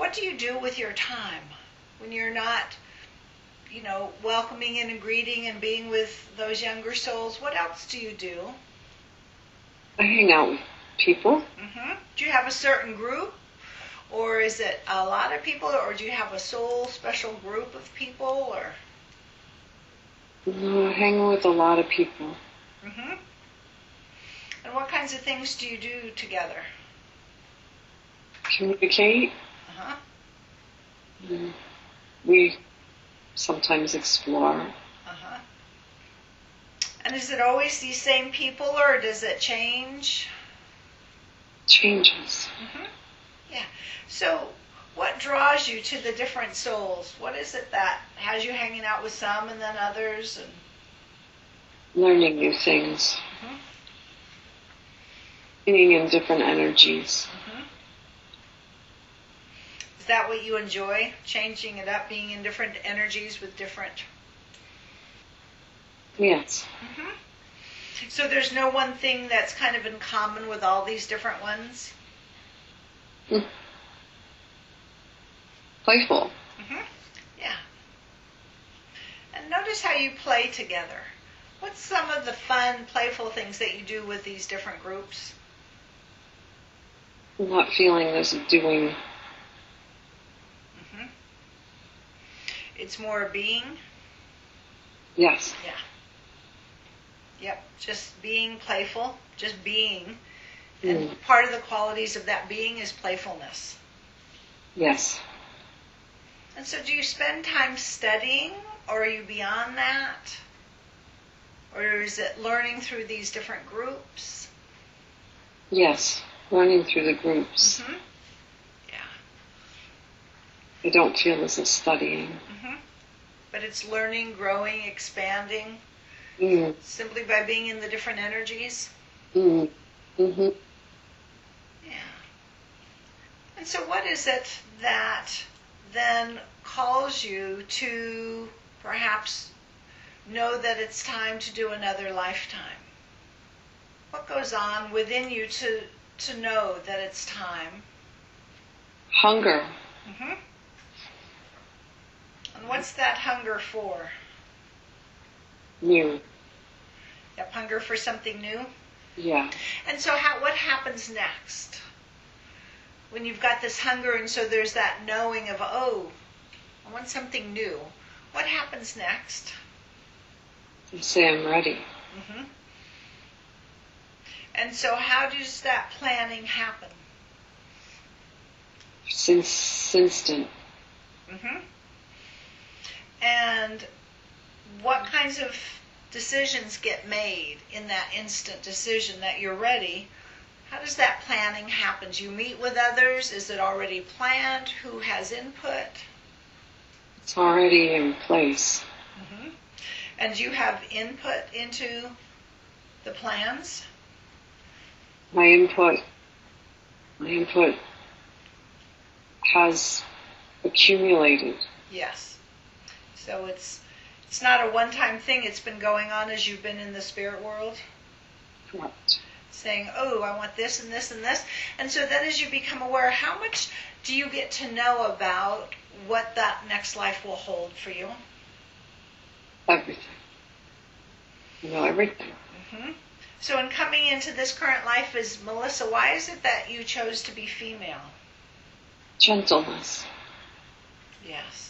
what do you do with your time when you're not, you know, welcoming and greeting and being with those younger souls? What else do you do? I hang out with people. Mm-hmm. Do you have a certain group, or is it a lot of people, or do you have a soul special group of people, or? No, I hang with a lot of people. hmm And what kinds of things do you do together? Communicate. Uh-huh. Mm. We sometimes explore. Uh-huh. And is it always these same people, or does it change? Changes. hmm Yeah. So, what draws you to the different souls? What is it that has you hanging out with some and then others? And Learning new things. Mhm. Being in different energies. Is that what you enjoy? Changing it up, being in different energies with different. Yes. hmm So there's no one thing that's kind of in common with all these different ones. Playful. hmm Yeah. And notice how you play together. What's some of the fun, playful things that you do with these different groups? Not feeling this doing. It's more being. Yes. Yeah. Yep. Just being playful. Just being. And Mm. part of the qualities of that being is playfulness. Yes. And so, do you spend time studying, or are you beyond that? Or is it learning through these different groups? Yes. Learning through the groups. hmm Yeah. I don't feel this is studying. hmm But it's learning, growing, expanding Mm. simply by being in the different energies. Mm. hmm Yeah. And so, what is it that then calls you to perhaps know that it's time to do another lifetime? What goes on within you to to know that it's time? Hunger. hmm And what's that hunger for? New. That hunger for something new? Yeah. And so, how, what happens next? When you've got this hunger, and so there's that knowing of, oh, I want something new. What happens next? I say I'm ready. Mm-hmm. And so, how does that planning happen? Since instant. hmm And what kinds of decisions get made in that instant decision that you're ready? How does that planning happen? Do you meet with others? Is it already planned? Who has input? It's already in place. hmm And you have input into the plans? My input, my input has accumulated. Yes. So it's it's not a one-time thing. It's been going on as you've been in the spirit world, Correct. saying, "Oh, I want this and this and this." And so then as you become aware, how much do you get to know about what that next life will hold for you? Everything. You know everything. hmm So in coming into this current life as Melissa, why is it that you chose to be female? Gentleness. Yes.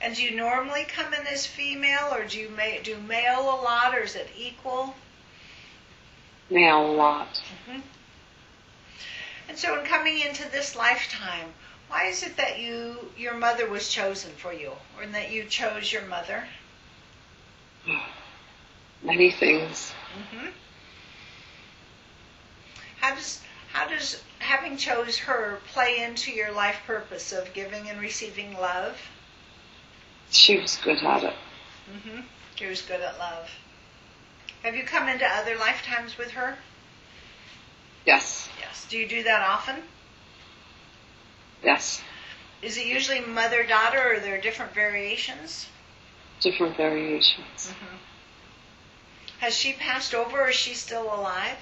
And do you normally come in as female, or do you ma- do male a lot, or is it equal? Male a lot. hmm And so, in coming into this lifetime, why is it that you your mother was chosen for you, or that you chose your mother? Many things. hmm How does how does having chose her play into your life purpose of giving and receiving love? She was good at it. hmm She was good at love. Have you come into other lifetimes with her? Yes. Yes. Do you do that often? Yes. Is it usually mother daughter, or are there different variations? Different variations. hmm Has she passed over, or is she still alive?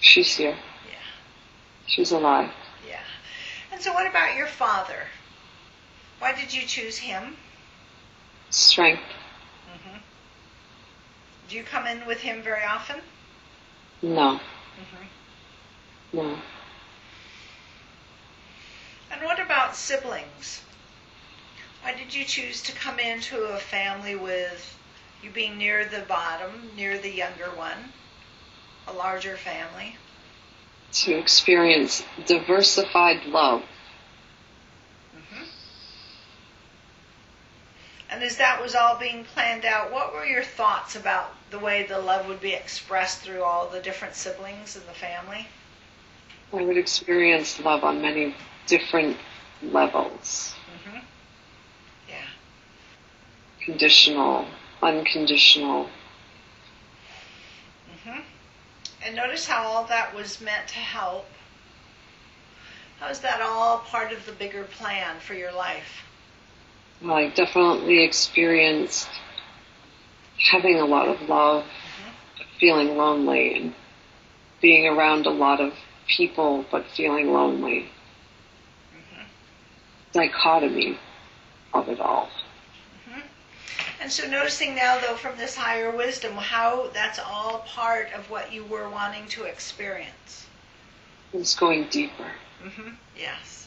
She's here. Yeah. She's alive. Yeah. And so, what about your father? Why did you choose him? Strength. hmm Do you come in with him very often? No. hmm No. And what about siblings? Why did you choose to come into a family with you being near the bottom, near the younger one, a larger family? To experience diversified love. And as that was all being planned out, what were your thoughts about the way the love would be expressed through all the different siblings in the family? I would experience love on many different levels. hmm Yeah. Conditional, unconditional. hmm And notice how all that was meant to help. How is that all part of the bigger plan for your life? Well, I definitely experienced having a lot of love, feeling lonely, and being around a lot of people but feeling lonely. hmm Dichotomy of it all. And so noticing now, though, from this higher wisdom, how that's all part of what you were wanting to experience. It's going deeper. hmm Yes.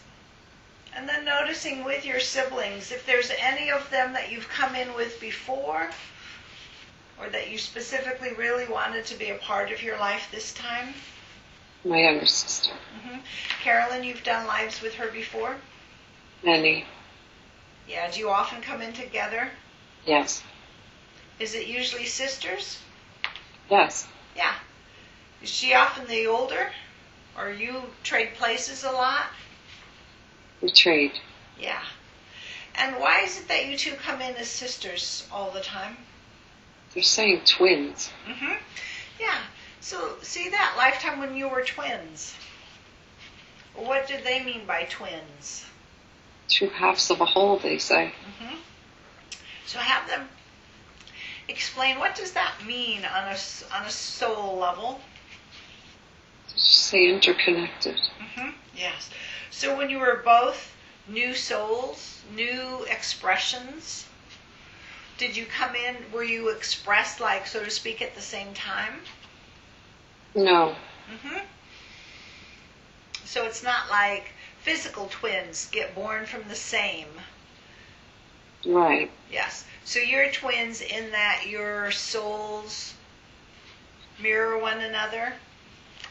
And then noticing with your siblings, if there's any of them that you've come in with before, or that you specifically really wanted to be a part of your life this time. My younger sister. hmm Carolyn, you've done lives with her before? Many. Yeah. Do you often come in together? Yes. Is it usually sisters? Yes. Yeah. Is she often the older? Or you trade places a lot? Trade. Yeah. And why is it that you two come in as sisters all the time? They're saying twins. Mm-hmm. Yeah. So see that lifetime when you were twins. What did they mean by twins? Two halves of a whole, they say. Mm-hmm. So have them explain what does that mean on a on a soul level. Say interconnected. hmm Yes. So when you were both new souls, new expressions, did you come in? Were you expressed like, so to speak, at the same time? No. hmm So it's not like physical twins get born from the same. Right. Yes. So you're twins in that your souls mirror one another,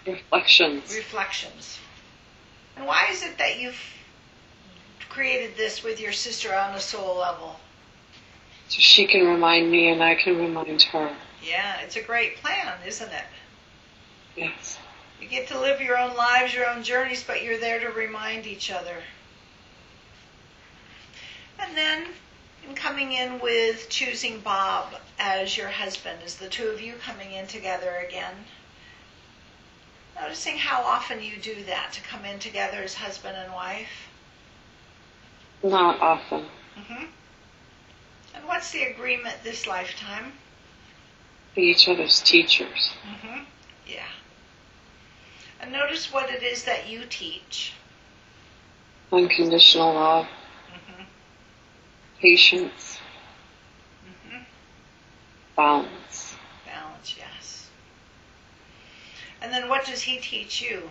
Reflections. reflections. And why is it that you've created this with your sister on a soul level? So she can remind me and I can remind her. Yeah, it's a great plan, isn't it? Yes. You get to live your own lives, your own journeys, but you're there to remind each other. And then in coming in with choosing Bob as your husband, is the two of you coming in together again? Noticing how often you do that to come in together as husband and wife. Not often. hmm And what's the agreement this lifetime? Be each other's teachers. hmm Yeah. And notice what it is that you teach. Unconditional love, hmm patience, hmm balance, Balance, yes. And then what does he teach you?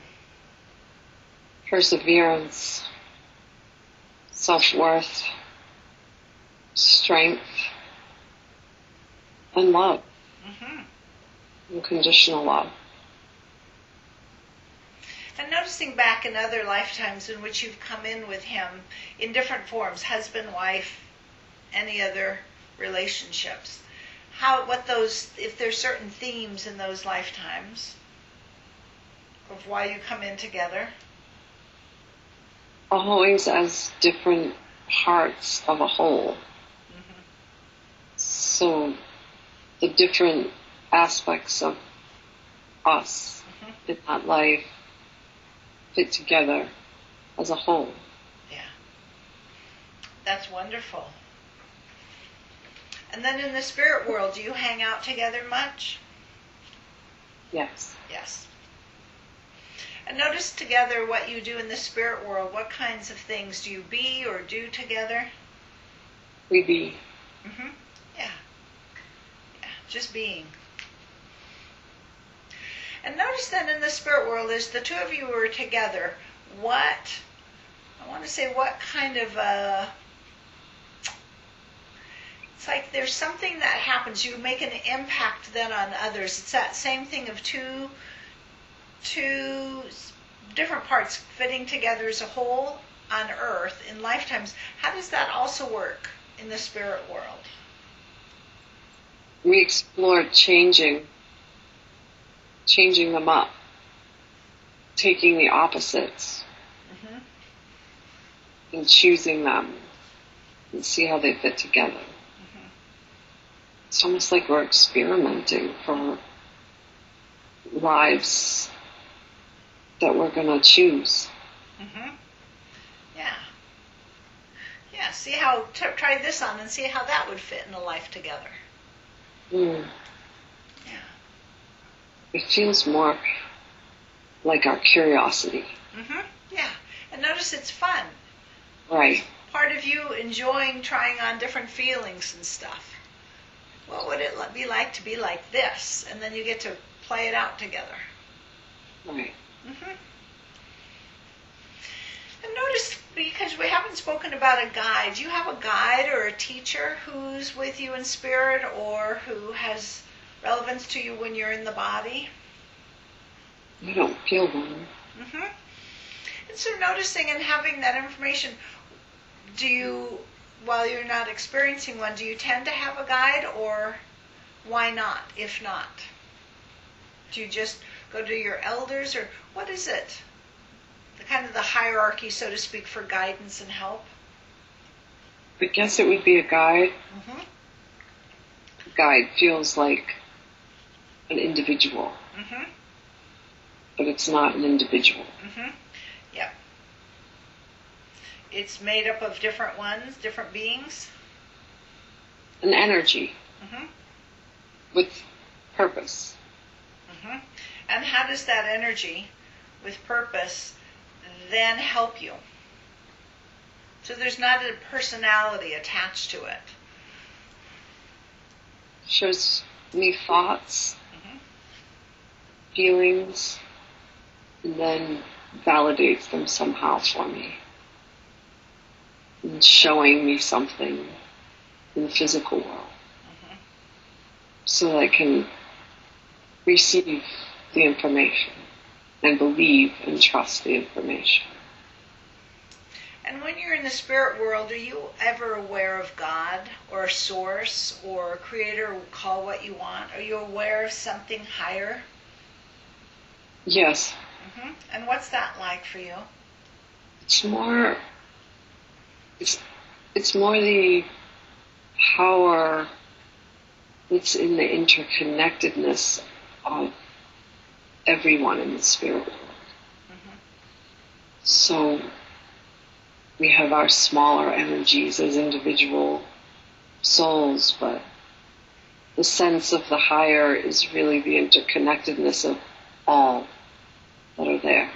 perseverance, self worth, strength, and love. hmm Unconditional love. And noticing back in other lifetimes in which you've come in with him in different forms, husband, wife, any other relationships, how what those if there's certain themes in those lifetimes of why you come in together. Always as different parts of a whole. hmm So the different aspects of us Mhm. in that life fit together as a whole. Yeah. That's wonderful. And then in the spirit world, do you hang out together much? Yes. Yes. And notice together what you do in the spirit world. What kinds of things do you be or do together? We be. Mm-hmm. Yeah. Yeah, just being. And notice then in the spirit world, as the two of you were together, what, I want to say, what kind of uh it's like there's something that happens. You make an impact then on others. It's that same thing of two, two different parts fitting together as a whole on earth in lifetimes. How does that also work in the spirit world? We explore changing, changing them up, taking the opposites hmm and choosing them and see how they fit together. It's almost like we're experimenting for lives that we're going to choose. hmm Yeah. Yeah. See how t- try this on and see how that would fit in a life together. Mm. Yeah. It feels more like our curiosity. hmm Yeah. And notice it's fun. Right. Part of you enjoying trying on different feelings and stuff. What would it be like to be like this? And then you get to play it out together. Right. Hmm And notice, because we haven't spoken about a guide, do you have a guide or a teacher who's with you in spirit or who has relevance to you when you're in the body? I don't feel one. hmm And so noticing and having that information, do you, while you're not experiencing one, do you tend to have a guide or why not, if not? Do you just go to your elders or what is it? The kind of the hierarchy, so to speak, for guidance and help? I guess it would be a guide. hmm Guide feels like an individual, hmm but it's not an individual. hmm Yep. It's made up of different ones, different beings. An energy hmm with purpose. hmm And how does that energy with purpose then help you? So there's not a personality attached to it. Shows me thoughts, Mhm. feelings, and then validates them somehow for me. And showing me something in the physical world. Mhm. So that I can receive the information and believe and trust the information. And when you're in the spirit world, are you ever aware of God or a source or a creator, call what you want? Are you aware of something higher? Yes. hmm And what's that like for you? It's more it's it's more the power that's in the interconnectedness of everyone in the spirit world. So we have our smaller energies as individual souls, but the sense of the higher is really the interconnectedness of all that are there.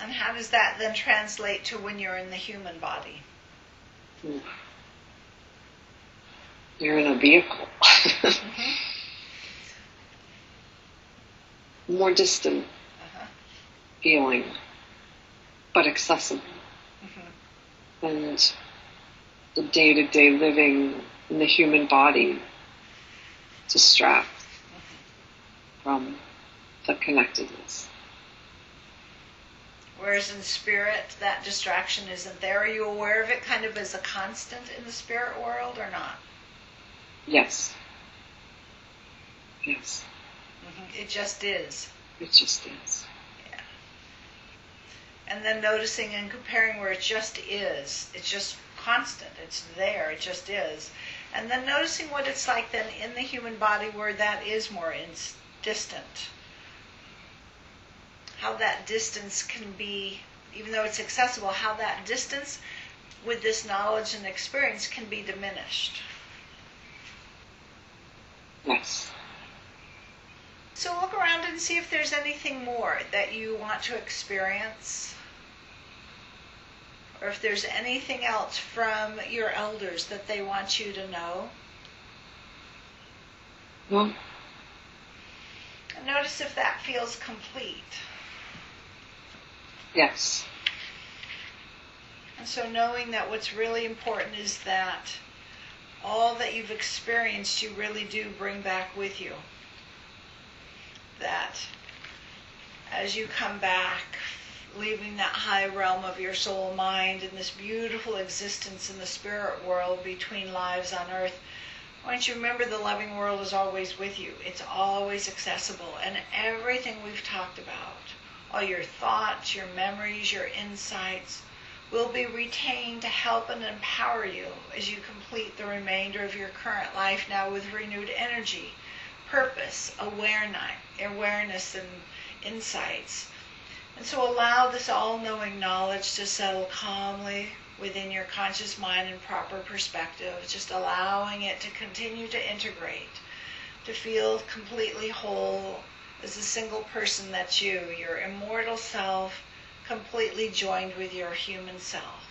And how does that then translate to when you're in the human body? You're in a vehicle. Mm-hmm. More distant Uh-huh. feeling, but accessible. Mm-hmm. And the day to day living in the human body distract from the connectedness. Whereas in spirit, that distraction isn't there. Are you aware of it kind of as a constant in the spirit world or not? Yes. Yes. Mm-hmm. It just is. It just is. And then noticing and comparing where it just is. It's just constant. It's there. It just is. And then noticing what it's like then in the human body where that is more in, distant. How that distance can be, even though it's accessible, how that distance with this knowledge and experience can be diminished. Yes. So look around and see if there's anything more that you want to experience. Or if there's anything else from your elders that they want you to know. Well, And notice if that feels complete. yes. And so knowing that what's really important is that all that you've experienced you really do bring back with you. That as you come back, leaving that high realm of your soul mind and this beautiful existence in the spirit world between lives on earth, I want you to remember the loving world is always with you. It's always accessible. And everything we've talked about, all your thoughts, your memories, your insights, will be retained to help and empower you as you complete the remainder of your current life now with renewed energy, purpose, awareness, awareness and insights. And so allow this all-knowing knowledge to settle calmly within your conscious mind and proper perspective, just allowing it to continue to integrate, to feel completely whole as a single person that's you, your immortal self, completely joined with your human self.